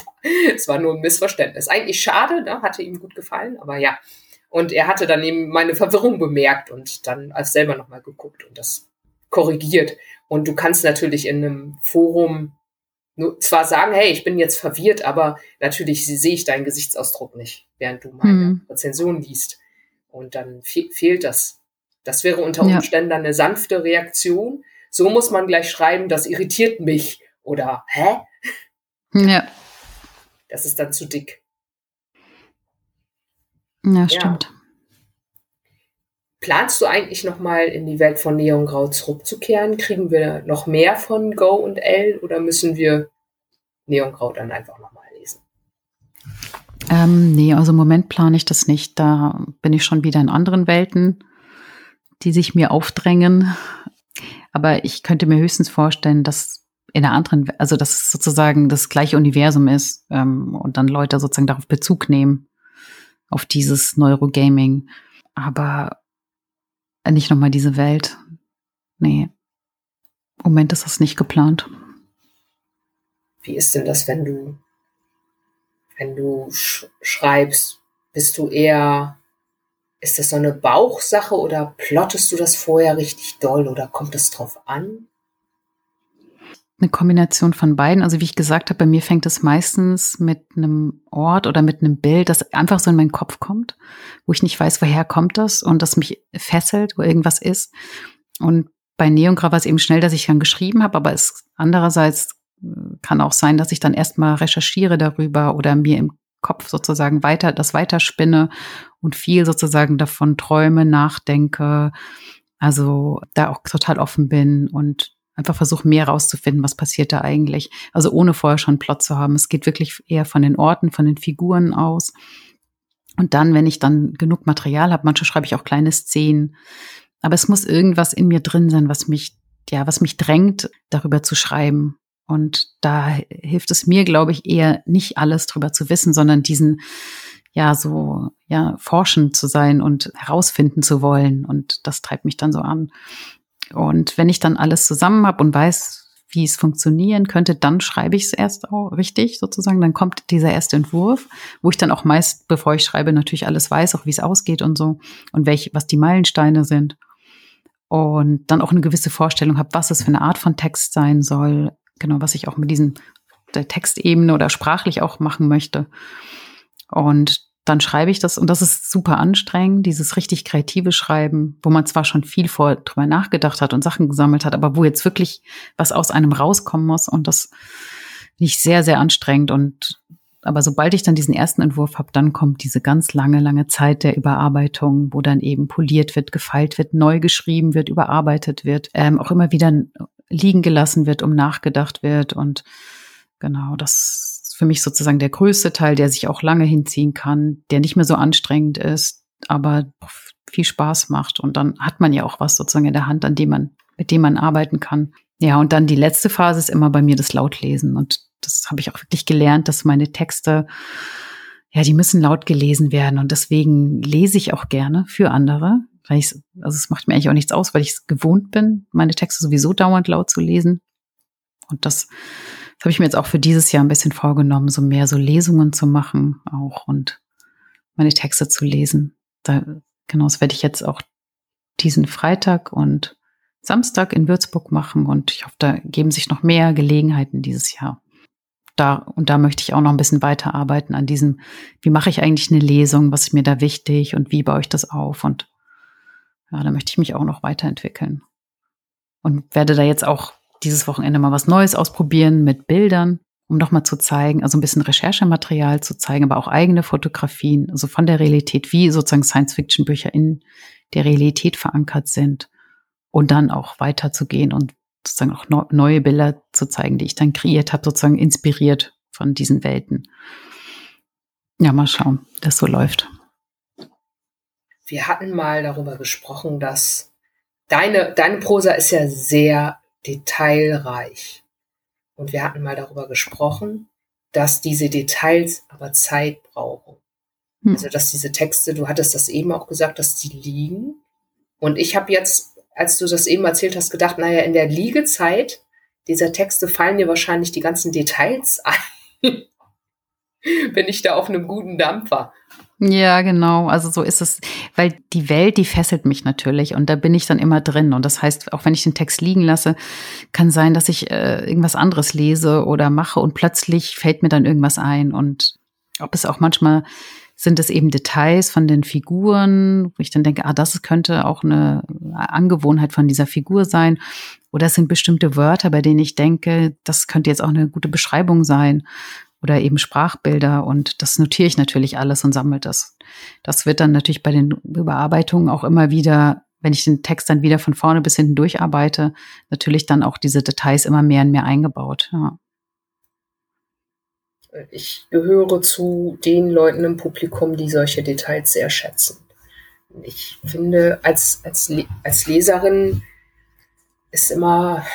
S1: Es war nur ein Missverständnis. Eigentlich schade, ne? hatte ihm gut gefallen, aber ja. Und er hatte dann eben meine Verwirrung bemerkt und dann als selber nochmal geguckt und das korrigiert. Und du kannst natürlich in einem Forum nur zwar sagen, hey, ich bin jetzt verwirrt, aber natürlich sehe ich deinen Gesichtsausdruck nicht, während du meine mhm. Rezension liest. Und dann fe fehlt das. Das wäre unter Umständen ja. eine sanfte Reaktion. So muss man gleich schreiben, das irritiert mich oder hä?
S2: Ja.
S1: Das ist dann zu dick.
S2: Ja, stimmt. Ja.
S1: Planst du eigentlich noch mal in die Welt von Neon Grau zurückzukehren? Kriegen wir noch mehr von Go und L oder müssen wir Neon Grau dann einfach noch mal lesen?
S2: Ähm, nee, also im Moment plane ich das nicht. Da bin ich schon wieder in anderen Welten, die sich mir aufdrängen. Aber ich könnte mir höchstens vorstellen, dass in einer anderen, also dass es sozusagen das gleiche Universum ist ähm, und dann Leute sozusagen darauf Bezug nehmen, auf dieses Neurogaming. Aber nicht nochmal diese Welt. Nee. Im Moment ist das nicht geplant.
S1: Wie ist denn das, wenn du, wenn du sch schreibst? Bist du eher, ist das so eine Bauchsache oder plottest du das vorher richtig doll oder kommt es drauf an?
S2: Eine Kombination von beiden. Also wie ich gesagt habe, bei mir fängt es meistens mit einem Ort oder mit einem Bild, das einfach so in meinen Kopf kommt, wo ich nicht weiß, woher kommt das und das mich fesselt, wo irgendwas ist. Und bei Neongra war es eben schnell, dass ich dann geschrieben habe, aber es andererseits äh, kann auch sein, dass ich dann erstmal recherchiere darüber oder mir im Kopf sozusagen weiter das weiterspinne und viel sozusagen davon träume, nachdenke, also da auch total offen bin und einfach versuche mehr rauszufinden, was passiert da eigentlich. Also ohne vorher schon einen Plot zu haben. Es geht wirklich eher von den Orten, von den Figuren aus. Und dann, wenn ich dann genug Material habe, manchmal schreibe ich auch kleine Szenen. Aber es muss irgendwas in mir drin sein, was mich, ja, was mich drängt, darüber zu schreiben. Und da hilft es mir, glaube ich, eher nicht alles drüber zu wissen, sondern diesen, ja, so, ja, forschend zu sein und herausfinden zu wollen. Und das treibt mich dann so an. Und wenn ich dann alles zusammen habe und weiß, wie es funktionieren könnte, dann schreibe ich es erst auch richtig sozusagen. Dann kommt dieser erste Entwurf, wo ich dann auch meist, bevor ich schreibe, natürlich alles weiß, auch wie es ausgeht und so und welche, was die Meilensteine sind. Und dann auch eine gewisse Vorstellung habe, was es für eine Art von Text sein soll. Genau, was ich auch mit diesen der Textebene oder sprachlich auch machen möchte. Und dann schreibe ich das. Und das ist super anstrengend, dieses richtig kreative Schreiben, wo man zwar schon viel vor drüber nachgedacht hat und Sachen gesammelt hat, aber wo jetzt wirklich was aus einem rauskommen muss. Und das finde ich sehr, sehr anstrengend. Und aber sobald ich dann diesen ersten Entwurf habe, dann kommt diese ganz lange, lange Zeit der Überarbeitung, wo dann eben poliert wird, gefeilt wird, neu geschrieben wird, überarbeitet wird, ähm, auch immer wieder liegen gelassen wird, um nachgedacht wird. Und genau das für mich sozusagen der größte Teil, der sich auch lange hinziehen kann, der nicht mehr so anstrengend ist, aber viel Spaß macht. Und dann hat man ja auch was sozusagen in der Hand, an dem man, mit dem man arbeiten kann. Ja, und dann die letzte Phase ist immer bei mir das Lautlesen. Und das habe ich auch wirklich gelernt, dass meine Texte, ja, die müssen laut gelesen werden. Und deswegen lese ich auch gerne für andere. Weil ich, also es macht mir eigentlich auch nichts aus, weil ich es gewohnt bin, meine Texte sowieso dauernd laut zu lesen. Und das das habe ich mir jetzt auch für dieses Jahr ein bisschen vorgenommen, so mehr so Lesungen zu machen auch und meine Texte zu lesen. Da, genau, das werde ich jetzt auch diesen Freitag und Samstag in Würzburg machen und ich hoffe, da geben sich noch mehr Gelegenheiten dieses Jahr. Da, und da möchte ich auch noch ein bisschen weiterarbeiten an diesem, wie mache ich eigentlich eine Lesung, was ist mir da wichtig und wie baue ich das auf und ja, da möchte ich mich auch noch weiterentwickeln. Und werde da jetzt auch dieses Wochenende mal was Neues ausprobieren mit Bildern, um nochmal zu zeigen, also ein bisschen Recherchematerial zu zeigen, aber auch eigene Fotografien, also von der Realität, wie sozusagen Science-Fiction-Bücher in der Realität verankert sind und dann auch weiterzugehen und sozusagen auch neue Bilder zu zeigen, die ich dann kreiert habe, sozusagen inspiriert von diesen Welten. Ja, mal schauen, wie das so läuft.
S1: Wir hatten mal darüber gesprochen, dass deine, deine Prosa ist ja sehr detailreich. Und wir hatten mal darüber gesprochen, dass diese Details aber Zeit brauchen. Hm. Also dass diese Texte, du hattest das eben auch gesagt, dass die liegen. Und ich habe jetzt, als du das eben erzählt hast, gedacht, naja, in der Liegezeit dieser Texte fallen dir wahrscheinlich die ganzen Details ein. Bin ich da auf einem guten Dampfer.
S2: Ja, genau. Also so ist es, weil die Welt, die fesselt mich natürlich und da bin ich dann immer drin. Und das heißt, auch wenn ich den Text liegen lasse, kann sein, dass ich äh, irgendwas anderes lese oder mache und plötzlich fällt mir dann irgendwas ein. Und ob es auch manchmal sind es eben Details von den Figuren, wo ich dann denke, ah, das könnte auch eine Angewohnheit von dieser Figur sein. Oder es sind bestimmte Wörter, bei denen ich denke, das könnte jetzt auch eine gute Beschreibung sein. Oder eben Sprachbilder. Und das notiere ich natürlich alles und sammle das. Das wird dann natürlich bei den Überarbeitungen auch immer wieder, wenn ich den Text dann wieder von vorne bis hinten durcharbeite, natürlich dann auch diese Details immer mehr und mehr eingebaut. Ja.
S1: Ich gehöre zu den Leuten im Publikum, die solche Details sehr schätzen. Ich finde, als, als, als Leserin ist immer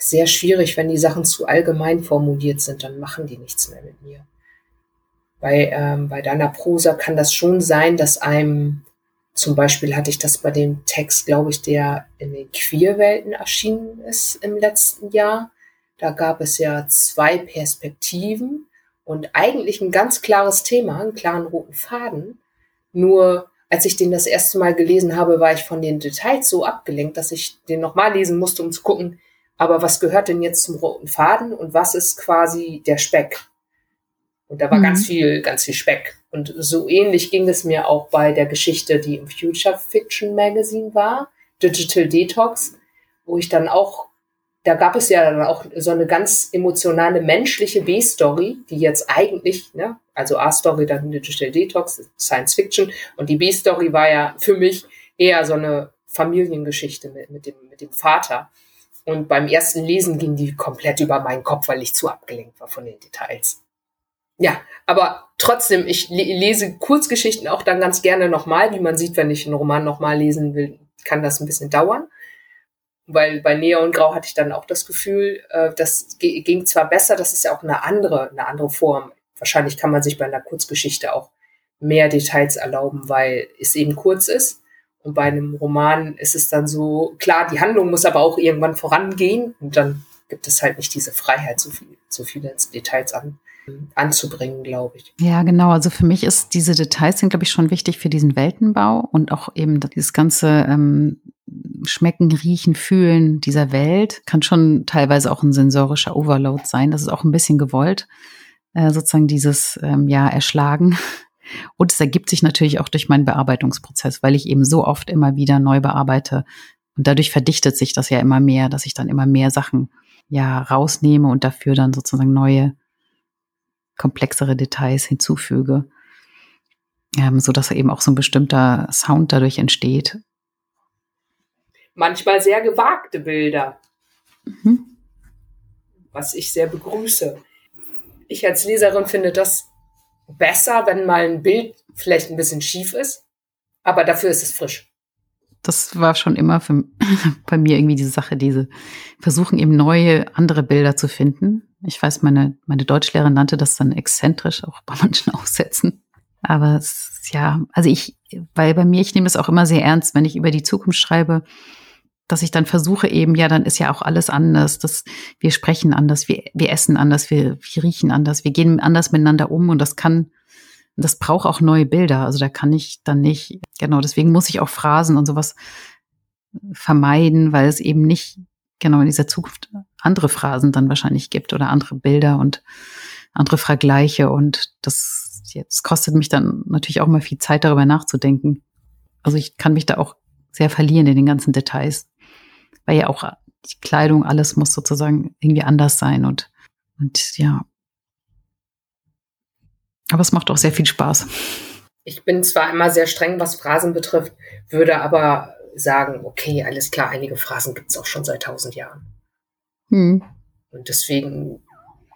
S1: sehr schwierig, wenn die Sachen zu allgemein formuliert sind, dann machen die nichts mehr mit mir. Bei, ähm, bei deiner Prosa kann das schon sein, dass einem, zum Beispiel hatte ich das bei dem Text, glaube ich, der in den Queerwelten erschienen ist im letzten Jahr. Da gab es ja zwei Perspektiven und eigentlich ein ganz klares Thema, einen klaren roten Faden. Nur als ich den das erste Mal gelesen habe, war ich von den Details so abgelenkt, dass ich den nochmal lesen musste, um zu gucken, aber was gehört denn jetzt zum roten Faden und was ist quasi der Speck? Und da war mhm. ganz viel, ganz viel Speck. Und so ähnlich ging es mir auch bei der Geschichte, die im Future Fiction Magazine war, Digital Detox, wo ich dann auch da gab es ja dann auch so eine ganz emotionale menschliche B-Story, die jetzt eigentlich, ne, also A-Story, dann Digital Detox, Science Fiction und die B-Story war ja für mich eher so eine Familiengeschichte mit, mit, dem, mit dem Vater. Und beim ersten Lesen ging die komplett über meinen Kopf, weil ich zu abgelenkt war von den Details. Ja, aber trotzdem, ich lese Kurzgeschichten auch dann ganz gerne nochmal. Wie man sieht, wenn ich einen Roman nochmal lesen will, kann das ein bisschen dauern weil bei Neon Grau hatte ich dann auch das Gefühl, äh, das ging zwar besser, das ist ja auch eine andere, eine andere Form. Wahrscheinlich kann man sich bei einer Kurzgeschichte auch mehr Details erlauben, weil es eben kurz ist. Und bei einem Roman ist es dann so, klar, die Handlung muss aber auch irgendwann vorangehen und dann gibt es halt nicht diese Freiheit, so viel, so viele Details an, anzubringen, glaube ich.
S2: Ja, genau. Also für mich ist diese Details sind, glaube ich, schon wichtig für diesen Weltenbau und auch eben dieses ganze ähm, Schmecken, Riechen, Fühlen dieser Welt kann schon teilweise auch ein sensorischer Overload sein. Das ist auch ein bisschen gewollt, äh, sozusagen dieses ähm, ja Erschlagen. Und es ergibt sich natürlich auch durch meinen Bearbeitungsprozess, weil ich eben so oft immer wieder neu bearbeite. Und dadurch verdichtet sich das ja immer mehr, dass ich dann immer mehr Sachen ja rausnehme und dafür dann sozusagen neue, komplexere Details hinzufüge. Ähm, so dass eben auch so ein bestimmter Sound dadurch entsteht
S1: manchmal sehr gewagte Bilder, mhm. was ich sehr begrüße. Ich als Leserin finde das besser, wenn mal ein Bild vielleicht ein bisschen schief ist, aber dafür ist es frisch.
S2: Das war schon immer für, bei mir irgendwie diese Sache, diese versuchen eben neue, andere Bilder zu finden. Ich weiß, meine, meine Deutschlehrerin nannte das dann exzentrisch, auch bei manchen Aufsätzen. Aber es, ja, also ich, weil bei mir, ich nehme es auch immer sehr ernst, wenn ich über die Zukunft schreibe, dass ich dann versuche eben, ja, dann ist ja auch alles anders. dass wir sprechen anders, wir, wir essen anders, wir, wir riechen anders, wir gehen anders miteinander um und das kann, das braucht auch neue Bilder. Also da kann ich dann nicht, genau, deswegen muss ich auch Phrasen und sowas vermeiden, weil es eben nicht genau in dieser Zukunft andere Phrasen dann wahrscheinlich gibt oder andere Bilder und andere Vergleiche und das jetzt kostet mich dann natürlich auch mal viel Zeit darüber nachzudenken. Also ich kann mich da auch sehr verlieren in den ganzen Details weil ja auch die Kleidung, alles muss sozusagen irgendwie anders sein und, und ja. Aber es macht auch sehr viel Spaß.
S1: Ich bin zwar immer sehr streng, was Phrasen betrifft, würde aber sagen, okay, alles klar, einige Phrasen gibt es auch schon seit tausend Jahren. Hm. Und deswegen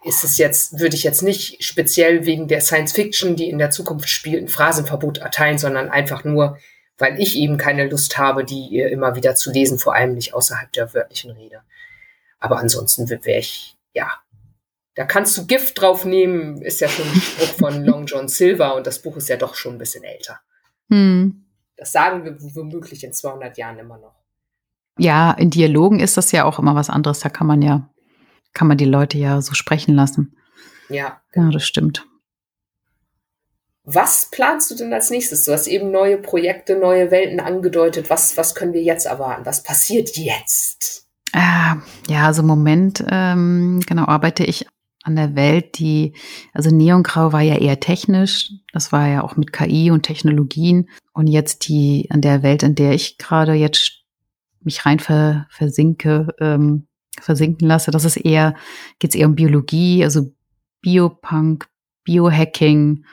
S1: ist es jetzt, würde ich jetzt nicht speziell wegen der Science Fiction, die in der Zukunft spielt, ein Phrasenverbot erteilen, sondern einfach nur, weil ich eben keine Lust habe, die immer wieder zu lesen, vor allem nicht außerhalb der wörtlichen Rede. Aber ansonsten wäre ich, ja, da kannst du Gift drauf nehmen, ist ja schon ein Spruch von Long John Silver und das Buch ist ja doch schon ein bisschen älter. Hm. Das sagen wir womöglich in 200 Jahren immer noch.
S2: Ja, in Dialogen ist das ja auch immer was anderes. Da kann man ja, kann man die Leute ja so sprechen lassen. Ja. Ja, das stimmt.
S1: Was planst du denn als nächstes? Du hast eben neue Projekte, neue Welten angedeutet. Was, was können wir jetzt erwarten? Was passiert jetzt?
S2: Ah, ja, also im Moment, ähm, genau, arbeite ich an der Welt, die, also Neongrau war ja eher technisch. Das war ja auch mit KI und Technologien. Und jetzt die, an der Welt, in der ich gerade jetzt mich rein ver, versinke, ähm, versinken lasse. Das ist eher, geht es eher um Biologie, also Biopunk, Biohacking.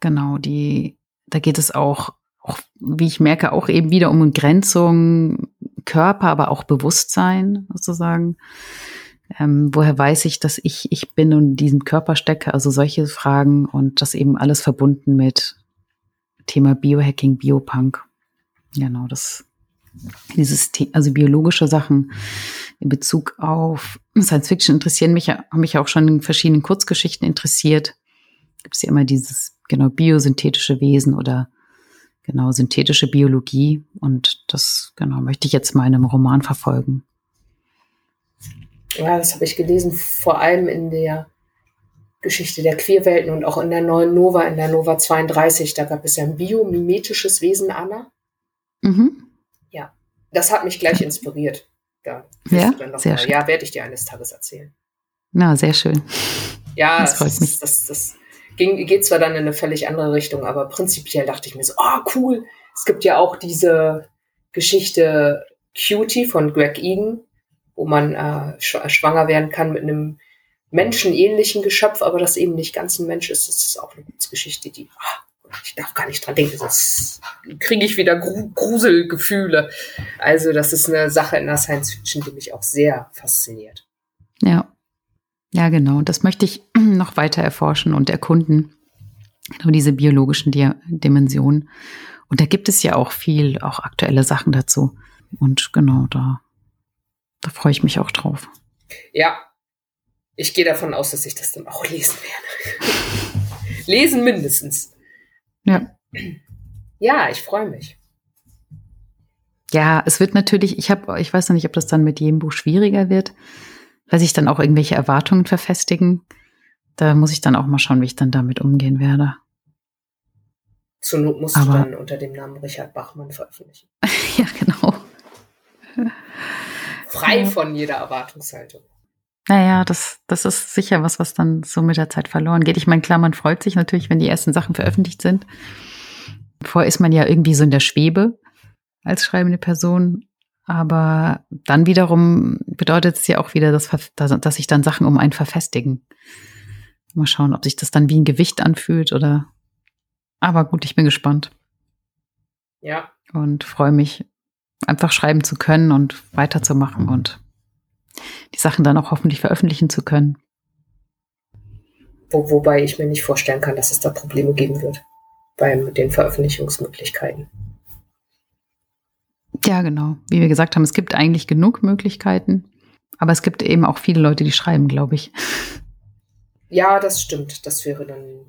S2: Genau, die, da geht es auch, auch, wie ich merke, auch eben wieder um Grenzung, Körper, aber auch Bewusstsein sozusagen. Ähm, woher weiß ich, dass ich ich bin und in diesem Körper stecke? Also solche Fragen und das eben alles verbunden mit Thema Biohacking, Biopunk. Genau, das dieses also biologische Sachen in Bezug auf Science Fiction interessieren mich ja, haben mich auch schon in verschiedenen Kurzgeschichten interessiert. Gibt es ja immer dieses genau biosynthetische Wesen oder genau synthetische Biologie und das genau möchte ich jetzt mal in einem Roman verfolgen.
S1: Ja, das habe ich gelesen, vor allem in der Geschichte der Queerwelten und auch in der neuen Nova, in der Nova 32, da gab es ja ein biomimetisches Wesen, Anna. Mhm. Ja, das hat mich gleich inspiriert. Da
S2: ja, sehr
S1: schön. Ja, werde ich dir eines Tages erzählen.
S2: Na, sehr schön.
S1: Ja, das freut mich. Das, das ging, geht zwar dann in eine völlig andere Richtung, aber prinzipiell dachte ich mir so, ah, oh, cool. Es gibt ja auch diese Geschichte Cutie von Greg Egan, wo man äh, schwanger werden kann mit einem menschenähnlichen Geschöpf, aber das eben nicht ganz ein Mensch ist. Das ist auch eine Geschichte, die, ah, ich darf gar nicht dran denken, sonst kriege ich wieder Gru Gruselgefühle. Also das ist eine Sache in der Science Fiction, die mich auch sehr fasziniert.
S2: Ja, ja genau. Und das möchte ich noch weiter erforschen und erkunden. Genau diese biologischen Di Dimensionen. Und da gibt es ja auch viel, auch aktuelle Sachen dazu. Und genau, da, da freue ich mich auch drauf.
S1: Ja, ich gehe davon aus, dass ich das dann auch lesen werde. lesen mindestens.
S2: Ja.
S1: Ja, ich freue mich.
S2: Ja, es wird natürlich, ich habe, ich weiß noch nicht, ob das dann mit jedem Buch schwieriger wird, weil sich dann auch irgendwelche Erwartungen verfestigen. Da muss ich dann auch mal schauen, wie ich dann damit umgehen werde.
S1: Zur Not musst Aber, du dann unter dem Namen Richard Bachmann veröffentlichen.
S2: ja, genau.
S1: Frei ja. von jeder Erwartungshaltung.
S2: Naja, das, das ist sicher was, was dann so mit der Zeit verloren geht. Ich meine, klar, man freut sich natürlich, wenn die ersten Sachen veröffentlicht sind. Vorher ist man ja irgendwie so in der Schwebe als schreibende Person. Aber dann wiederum bedeutet es ja auch wieder, dass, dass sich dann Sachen um einen verfestigen. Mal schauen, ob sich das dann wie ein Gewicht anfühlt oder. Aber gut, ich bin gespannt.
S1: Ja.
S2: Und freue mich, einfach schreiben zu können und weiterzumachen und die Sachen dann auch hoffentlich veröffentlichen zu können.
S1: Wo, wobei ich mir nicht vorstellen kann, dass es da Probleme geben wird bei den Veröffentlichungsmöglichkeiten.
S2: Ja, genau. Wie wir gesagt haben, es gibt eigentlich genug Möglichkeiten, aber es gibt eben auch viele Leute, die schreiben, glaube ich.
S1: Ja, das stimmt. Das wäre dann,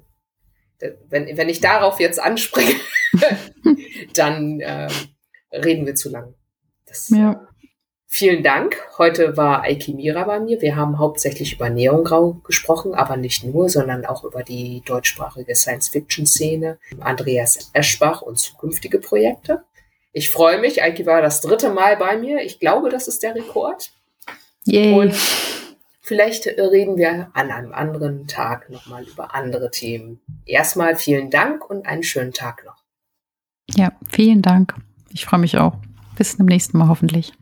S1: wenn, wenn ich darauf jetzt anspringe, dann äh, reden wir zu lang. Das, ja. Vielen Dank. Heute war Aiki Mira bei mir. Wir haben hauptsächlich über Neongrau gesprochen, aber nicht nur, sondern auch über die deutschsprachige Science-Fiction-Szene, Andreas Eschbach und zukünftige Projekte. Ich freue mich. Aiki war das dritte Mal bei mir. Ich glaube, das ist der Rekord.
S2: Yay. Und
S1: vielleicht reden wir an einem anderen Tag nochmal über andere Themen. Erstmal vielen Dank und einen schönen Tag noch.
S2: Ja, vielen Dank. Ich freue mich auch. Bis zum nächsten Mal hoffentlich.